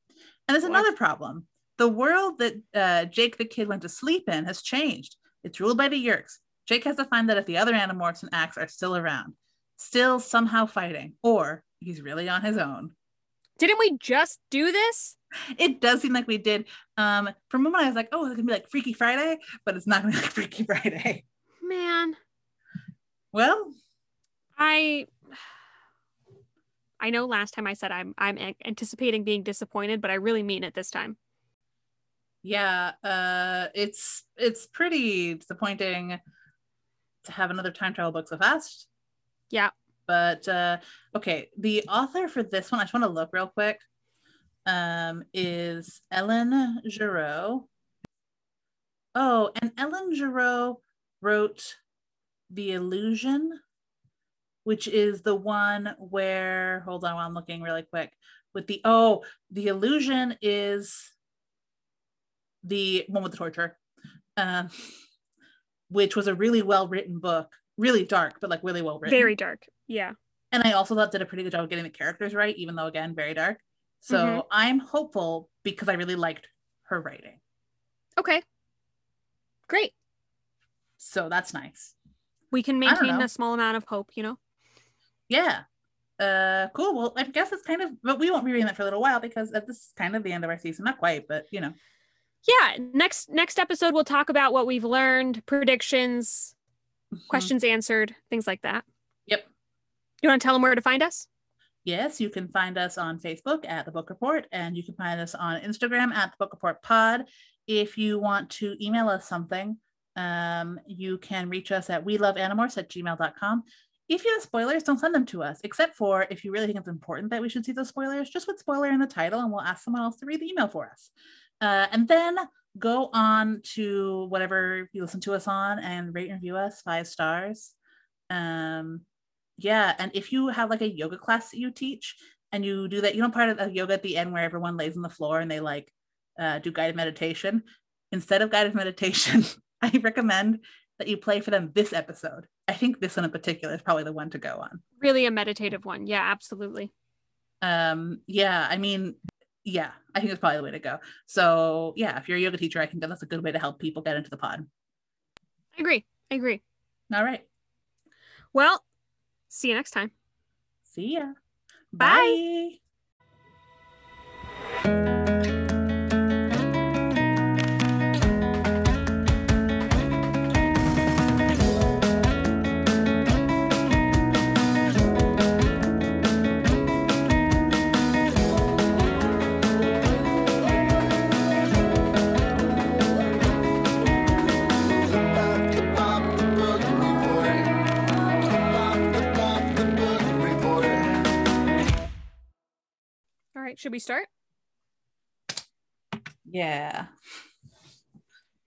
And there's what? another problem. The world that uh, Jake the kid went to sleep in has changed. It's ruled by the Yeerks, Jake has to find that if the other Animorphs and Ax are still around, still somehow fighting, or he's really on his own. Didn't we just do this? It does seem like we did. Um, for a moment, I was like, "Oh, it's gonna be like Freaky Friday," but it's not gonna be like Freaky Friday. Man. Well, I I know last time I said I'm I'm anticipating being disappointed, but I really mean it this time. Yeah, uh, it's it's pretty disappointing to have another time travel book so fast. Yeah. But uh, okay, the author for this one, I just want to look real quick, um, is Ellen Geroux. Oh, and Ellen Geroux wrote The Illusion, which is the one where, hold on while I'm looking really quick, with the, oh, The Illusion is the one with the torture. Um, which was a really well written book, really dark, but like really well written. Very dark. Yeah. And I also thought did a pretty good job of getting the characters right, even though again, very dark. So mm-hmm. I'm hopeful because I really liked her writing. Okay. Great. So that's nice. We can maintain a small amount of hope, you know? Yeah. Uh cool. Well, I guess it's kind of but we won't be reading that for a little while because this is kind of the end of our season. Not quite, but you know yeah next next episode we'll talk about what we've learned predictions mm-hmm. questions answered things like that yep you want to tell them where to find us yes you can find us on facebook at the book report and you can find us on instagram at the book report pod if you want to email us something um, you can reach us at we love animorphs at gmail.com if you have spoilers, don't send them to us, except for if you really think it's important that we should see those spoilers, just put spoiler in the title and we'll ask someone else to read the email for us. Uh, and then go on to whatever you listen to us on and rate and review us five stars. Um, yeah, and if you have like a yoga class that you teach and you do that, you know, part of the yoga at the end where everyone lays on the floor and they like uh, do guided meditation. Instead of guided meditation, I recommend that you play for them this episode. I think this one in particular is probably the one to go on. Really a meditative one. Yeah, absolutely. Um, yeah, I mean, yeah, I think it's probably the way to go. So yeah, if you're a yoga teacher, I think that that's a good way to help people get into the pod. I agree. I agree. All right. Well, see you next time. See ya. Bye. Bye. Right, should we start? Yeah.